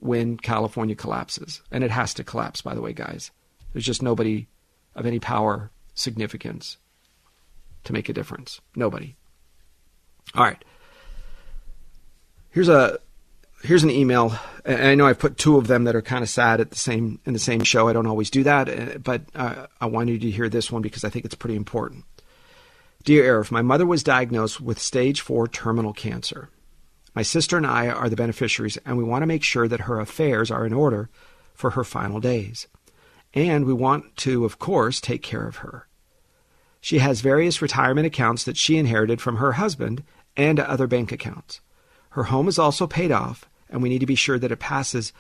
when California collapses. And it has to collapse, by the way, guys. There's just nobody of any power, significance to make a difference. Nobody. All right. Here's a here's an email. And I know I've put two of them that are kind of sad at the same in the same show. I don't always do that, uh, but uh, I wanted you to hear this one because I think it's pretty important. Dear Arif, my mother was diagnosed with stage four terminal cancer. My sister and I are the beneficiaries, and we want to make sure that her affairs are in order for her final days. And we want to, of course, take care of her. She has various retirement accounts that she inherited from her husband and other bank accounts. Her home is also paid off, and we need to be sure that it passes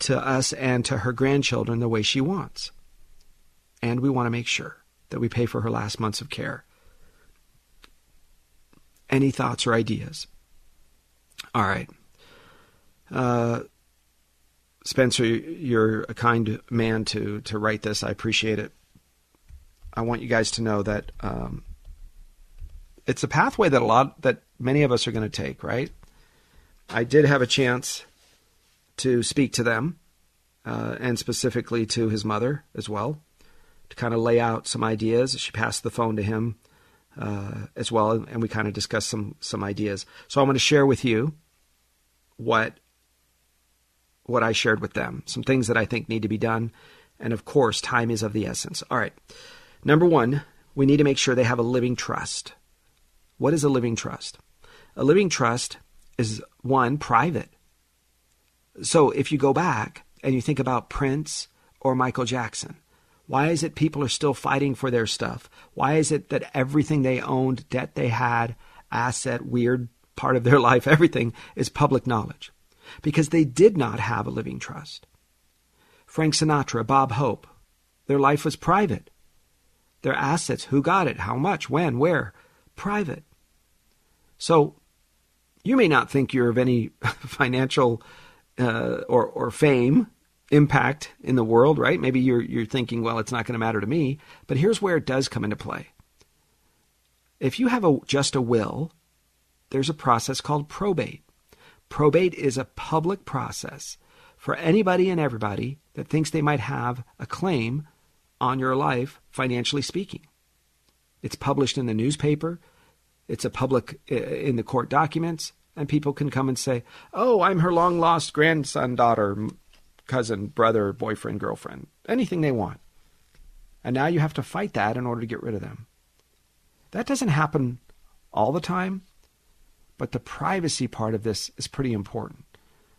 to us and to her grandchildren the way she wants. And we want to make sure that we pay for her last months of care. Any thoughts or ideas? All right. Uh, Spencer, you're a kind man to, to write this. I appreciate it. I want you guys to know that um, it's a pathway that a lot that many of us are going to take. Right? I did have a chance to speak to them, uh, and specifically to his mother as well, to kind of lay out some ideas. She passed the phone to him uh, as well, and we kind of discussed some some ideas. So I'm going to share with you what what I shared with them, some things that I think need to be done, and of course, time is of the essence. All right, number one, we need to make sure they have a living trust. What is a living trust? A living trust is one private. So if you go back and you think about Prince or Michael Jackson, why is it people are still fighting for their stuff? Why is it that everything they owned, debt they had, asset, weird part of their life, everything is public knowledge? Because they did not have a living trust. Frank Sinatra, Bob Hope, their life was private. Their assets, who got it, how much, when, where, private. So you may not think you're of any financial uh, or, or fame impact in the world, right? Maybe you're you're thinking, well, it's not going to matter to me, but here's where it does come into play. If you have a just a will, there's a process called probate. Probate is a public process for anybody and everybody that thinks they might have a claim on your life, financially speaking. It's published in the newspaper. It's a public in the court documents, and people can come and say, "Oh, I'm her long lost grandson, daughter, cousin, brother, boyfriend, girlfriend, anything they want. And now you have to fight that in order to get rid of them. That doesn't happen all the time, but the privacy part of this is pretty important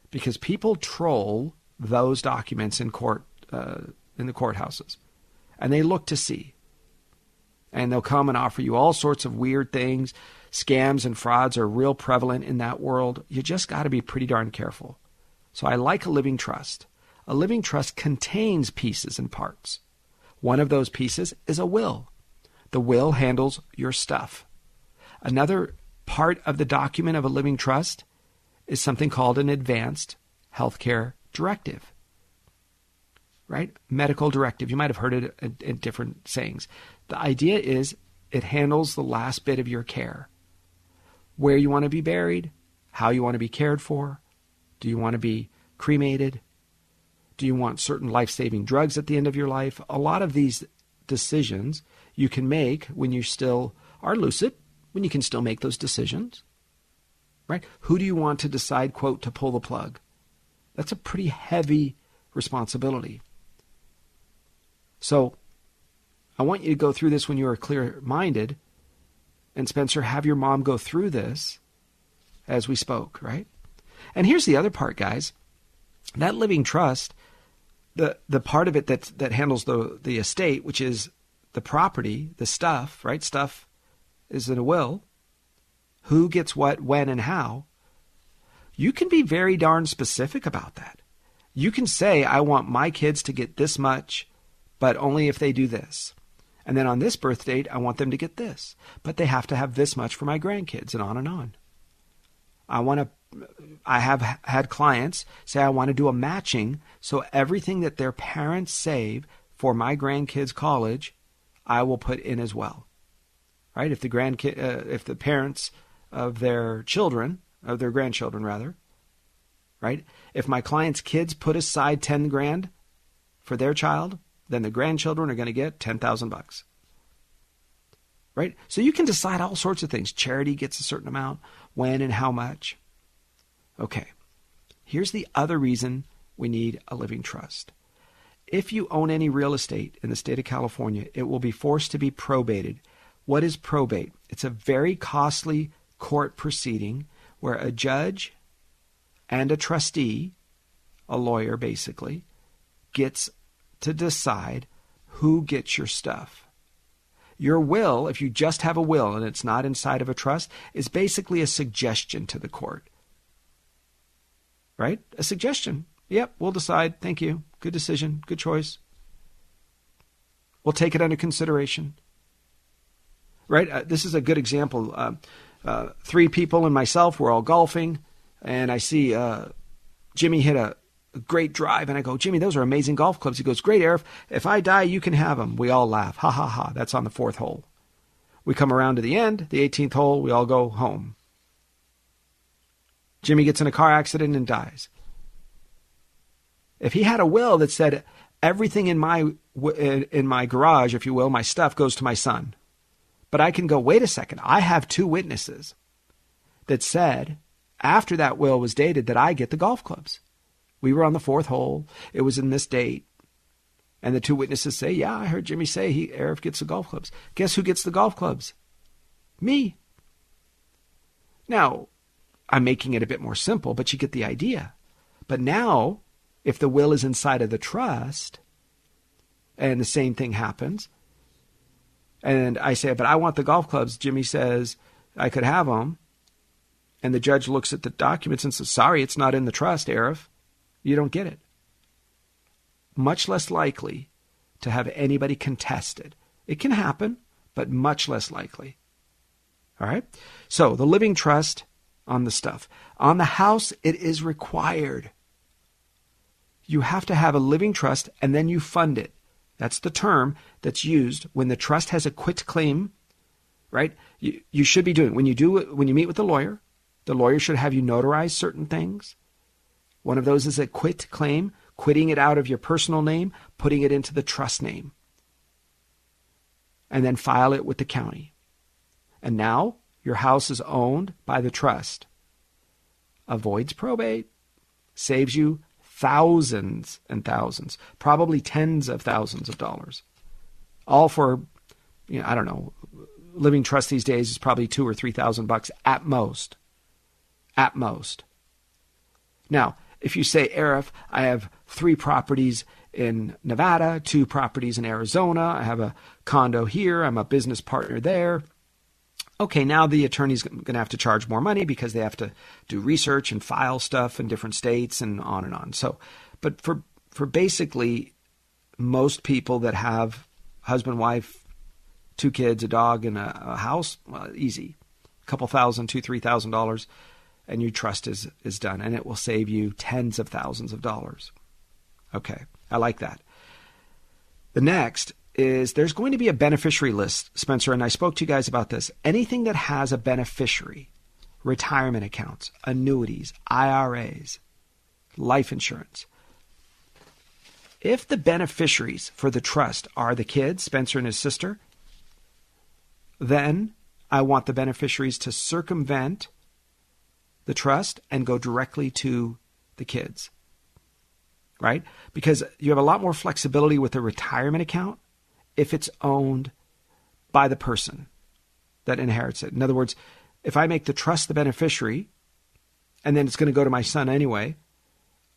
because people troll those documents in court uh, in the courthouses, and they look to see, and they'll come and offer you all sorts of weird things. Scams and frauds are real prevalent in that world. You just got to be pretty darn careful. So I like a living trust. A living trust contains pieces and parts. One of those pieces is a will. The will handles your stuff. Another part of the document of a living trust is something called an advanced healthcare directive. Right? Medical directive. You might have heard it in, different sayings. The idea is it handles the last bit of your care. Where you want to be buried, how you want to be cared for, do you want to be cremated, do you want certain life saving drugs at the end of your life? A lot of these decisions you can make when you still are lucid, when you can still make those decisions. Right? Who do you want to decide, quote, to pull the plug? That's a pretty heavy responsibility. So I want you to go through this when you are clear minded. And Spencer, have your mom go through this as we spoke, right? And here's the other part, guys. That living trust the the part of it that that handles the the estate, which is the property, the stuff, right? Stuff is in a will. Who gets what, when, and how? You can be very darn specific about that. You can say, I want my kids to get this much, but only if they do this. And then on this birth date, I want them to get this, but they have to have this much for my grandkids, and on and on. I want to I have had clients say I want to do a matching so everything that their parents save for my grandkids college I will put in as well. Right? If the grandkid uh, if the parents of their children, of their grandchildren rather, right? If my client's kids put aside 10 grand for their child, then the grandchildren are going to get 10,000 bucks. Right? So you can decide all sorts of things. Charity gets a certain amount, when and how much. Okay, here's the other reason we need a living trust. If you own any real estate in the state of California, it will be forced to be probated. What is probate? It's a very costly court proceeding where a judge and a trustee, a lawyer basically, gets to decide who gets your stuff. Your will, if you just have a will and it's not inside of a trust, is basically a suggestion to the court right? A suggestion. Yep, we'll decide. Thank you. Good decision. Good choice. We'll take it under consideration. Right? Uh, this is a good example. Uh, uh, three people and myself. We're all golfing, and I see uh, Jimmy hit a, a great drive, and I go, Jimmy, those are amazing golf clubs. He goes, Great, Arif. If I die, you can have them. We all laugh. Ha ha ha. That's on the fourth hole. We come around to the end, the 18th hole. We all go home. Jimmy gets in a car accident and dies. If he had a will that said everything in my in my garage, if you will, my stuff goes to my son, but I can go, wait a second, I have two witnesses that said after that will was dated that I get the golf clubs. We were on the fourth hole. It was in this date. And the two witnesses say, Yeah, I heard Jimmy say he Arif gets the golf clubs. Guess who gets the golf clubs? Me. Now, I'm making it a bit more simple, but you get the idea. But now if the will is inside of the trust and the same thing happens, and I say, but I want the golf clubs, Jimmy says, I could have them. And the judge looks at the documents and says, sorry, it's not in the trust, Arif. You don't get it. Much less likely to have anybody contested. It can happen, but much less likely. All right? So the living trust on the stuff. On the house, it is required you have to have a living trust and then you fund it. That's the term that's used when the trust has a quit claim, right? You, you should be doing when you do when you meet with the lawyer, the lawyer should have you notarize certain things. One of those is a quit claim, quitting it out of your personal name, putting it into the trust name. And then file it with the county. And now your house is owned by the trust. Avoids probate, saves you thousands and thousands, probably tens of thousands of dollars. All for, you know, I don't know, living trust these days is probably two or three thousand bucks at most. At most. Now, if you say, Arif, I have three properties in Nevada, two properties in Arizona, I have a condo here, I'm a business partner there, okay, now the attorney's going to have to charge more money because they have to do research and file stuff in different states and on and on. So, but for for basically most people that have husband, wife, two kids, a dog, and a, a house, well, easy, a couple thousand, two, three thousand dollars, and your trust is is done, and it will save you tens of thousands of dollars. Okay, I like that. The next is there's going to be a beneficiary list, Spencer, and I spoke to you guys about this. Anything that has a beneficiary, retirement accounts, annuities, IRAs, life insurance. If the beneficiaries for the trust are the kids, Spencer and his sister, then I want the beneficiaries to circumvent the trust and go directly to the kids. Right? Because you have a lot more flexibility with a retirement account if it's owned by the person that inherits it. In other words, if I make the trust the beneficiary, and then it's going to go to my son anyway,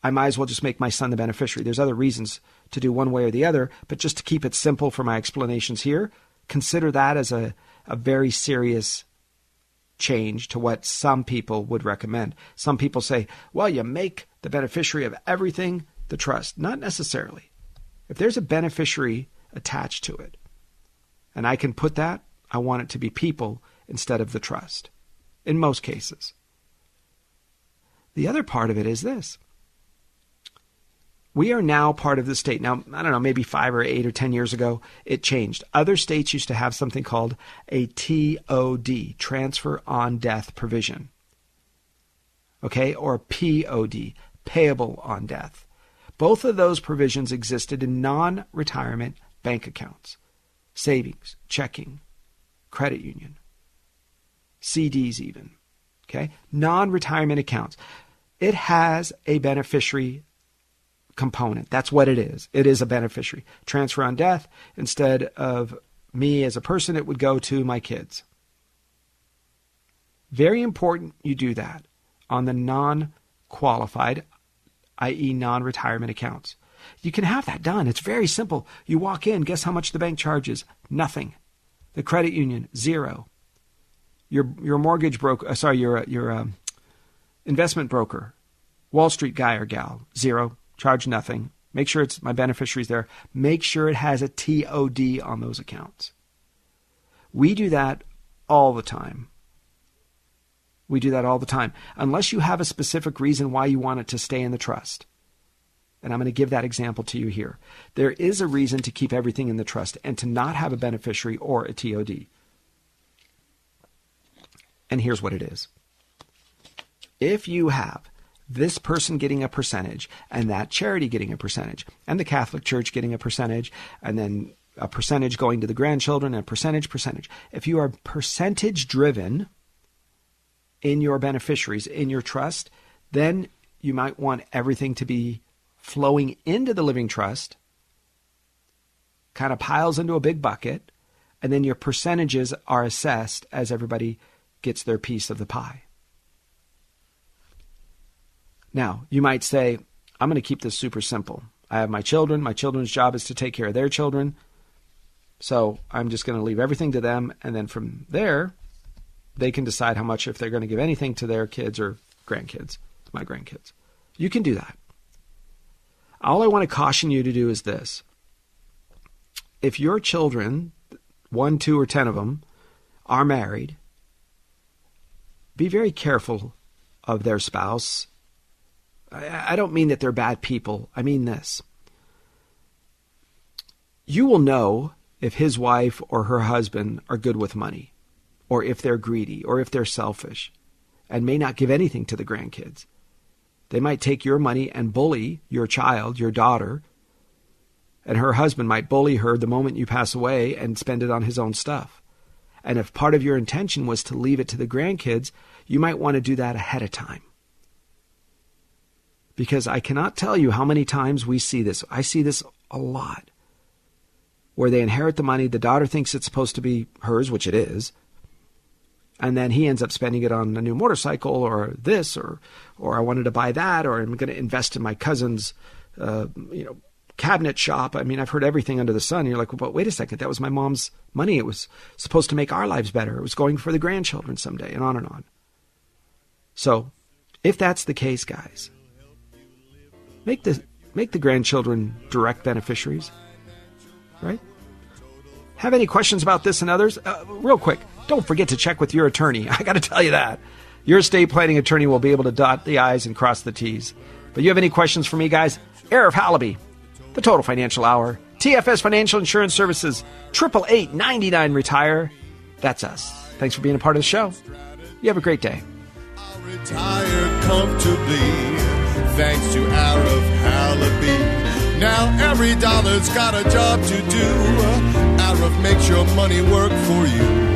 I might as well just make my son the beneficiary. There's other reasons to do one way or the other, but just to keep it simple for my explanations here, consider that as a, a very serious change to what some people would recommend. Some people say, well, you make the beneficiary of everything the trust. Not necessarily. If there's a beneficiary attached to it. And I can put that, I want it to be people instead of the trust, in most cases. The other part of it is this. We are now part of the state. Now, I don't know, maybe five or eight or ten years ago, it changed. Other states used to have something called a TOD, transfer on death provision. Okay, or POD, payable on death. Both of those provisions existed in non retirement bank accounts, savings, checking, credit union, CDs, even. Okay? Non retirement accounts. It has a beneficiary component. That's what it is. It is a beneficiary. Transfer on death, instead of me as a person, it would go to my kids. Very important you do that on the non qualified, i.e., non retirement accounts. You can have that done. It's very simple. You walk in, guess how much the bank charges? Nothing. The credit union, zero. Your your mortgage broker, uh, sorry, your your um, investment broker, Wall Street guy or gal, zero. Charge nothing. Make sure it's my beneficiaries there. Make sure it has a TOD on those accounts. We do that all the time. We do that all the time. Unless you have a specific reason why you want it to stay in the trust. And I'm going to give that example to you here. There is a reason to keep everything in the trust and to not have a beneficiary or a TOD. And here's what it is if you have this person getting a percentage and that charity getting a percentage and the Catholic Church getting a percentage and then a percentage going to the grandchildren and a percentage percentage if you are percentage driven in your beneficiaries in your trust then you might want everything to be flowing into the living trust kind of piles into a big bucket and then your percentages are assessed as everybody gets their piece of the pie now, you might say, I'm going to keep this super simple. I have my children. My children's job is to take care of their children. So I'm just going to leave everything to them. And then from there, they can decide how much, if they're going to give anything to their kids or grandkids, my grandkids. You can do that. All I want to caution you to do is this. If your children, one, two, or ten of them, are married, be very careful of their spouse I don't mean that they're bad people. I mean this. You will know if his wife or her husband are good with money, or if they're greedy, or if they're selfish, and may not give anything to the grandkids. They might take your money and bully your child, your daughter, and her husband might bully her the moment you pass away and spend it on his own stuff. And if part of your intention was to leave it to the grandkids, you might want to do that ahead of time because I cannot tell you how many times we see this. I see this a lot. Where they inherit the money, the daughter thinks it's supposed to be hers, which it is, and then he ends up spending it on a new motorcycle or this or or I wanted to buy that or I'm going to invest in my cousin's uh, you know cabinet shop. I mean, I've heard everything under the sun. You're like, but wait a second, that was my mom's money. It was supposed to make our lives better. It was going for the grandchildren someday, and on and on. So, if that's the case, guys, Make the make the grandchildren direct beneficiaries, right? Have any questions about this and others? Uh, real quick, don't forget to check with your attorney. I got to tell you that. Your estate planning attorney will be able to dot the I's and cross the T's. But you have any questions for me, guys? Arif Halaby, the Total Financial Hour, TFS Financial Insurance Services, triple eight ninety nine retire. That's us. Thanks for being a part of the show. You have a great day thanks to Arif Halaby. Now every dollar's got a job to do. Arif makes your money work for you.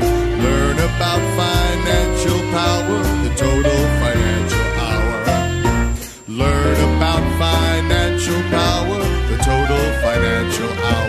Learn about financial power, the total financial hour. Learn about financial power, the total financial hour.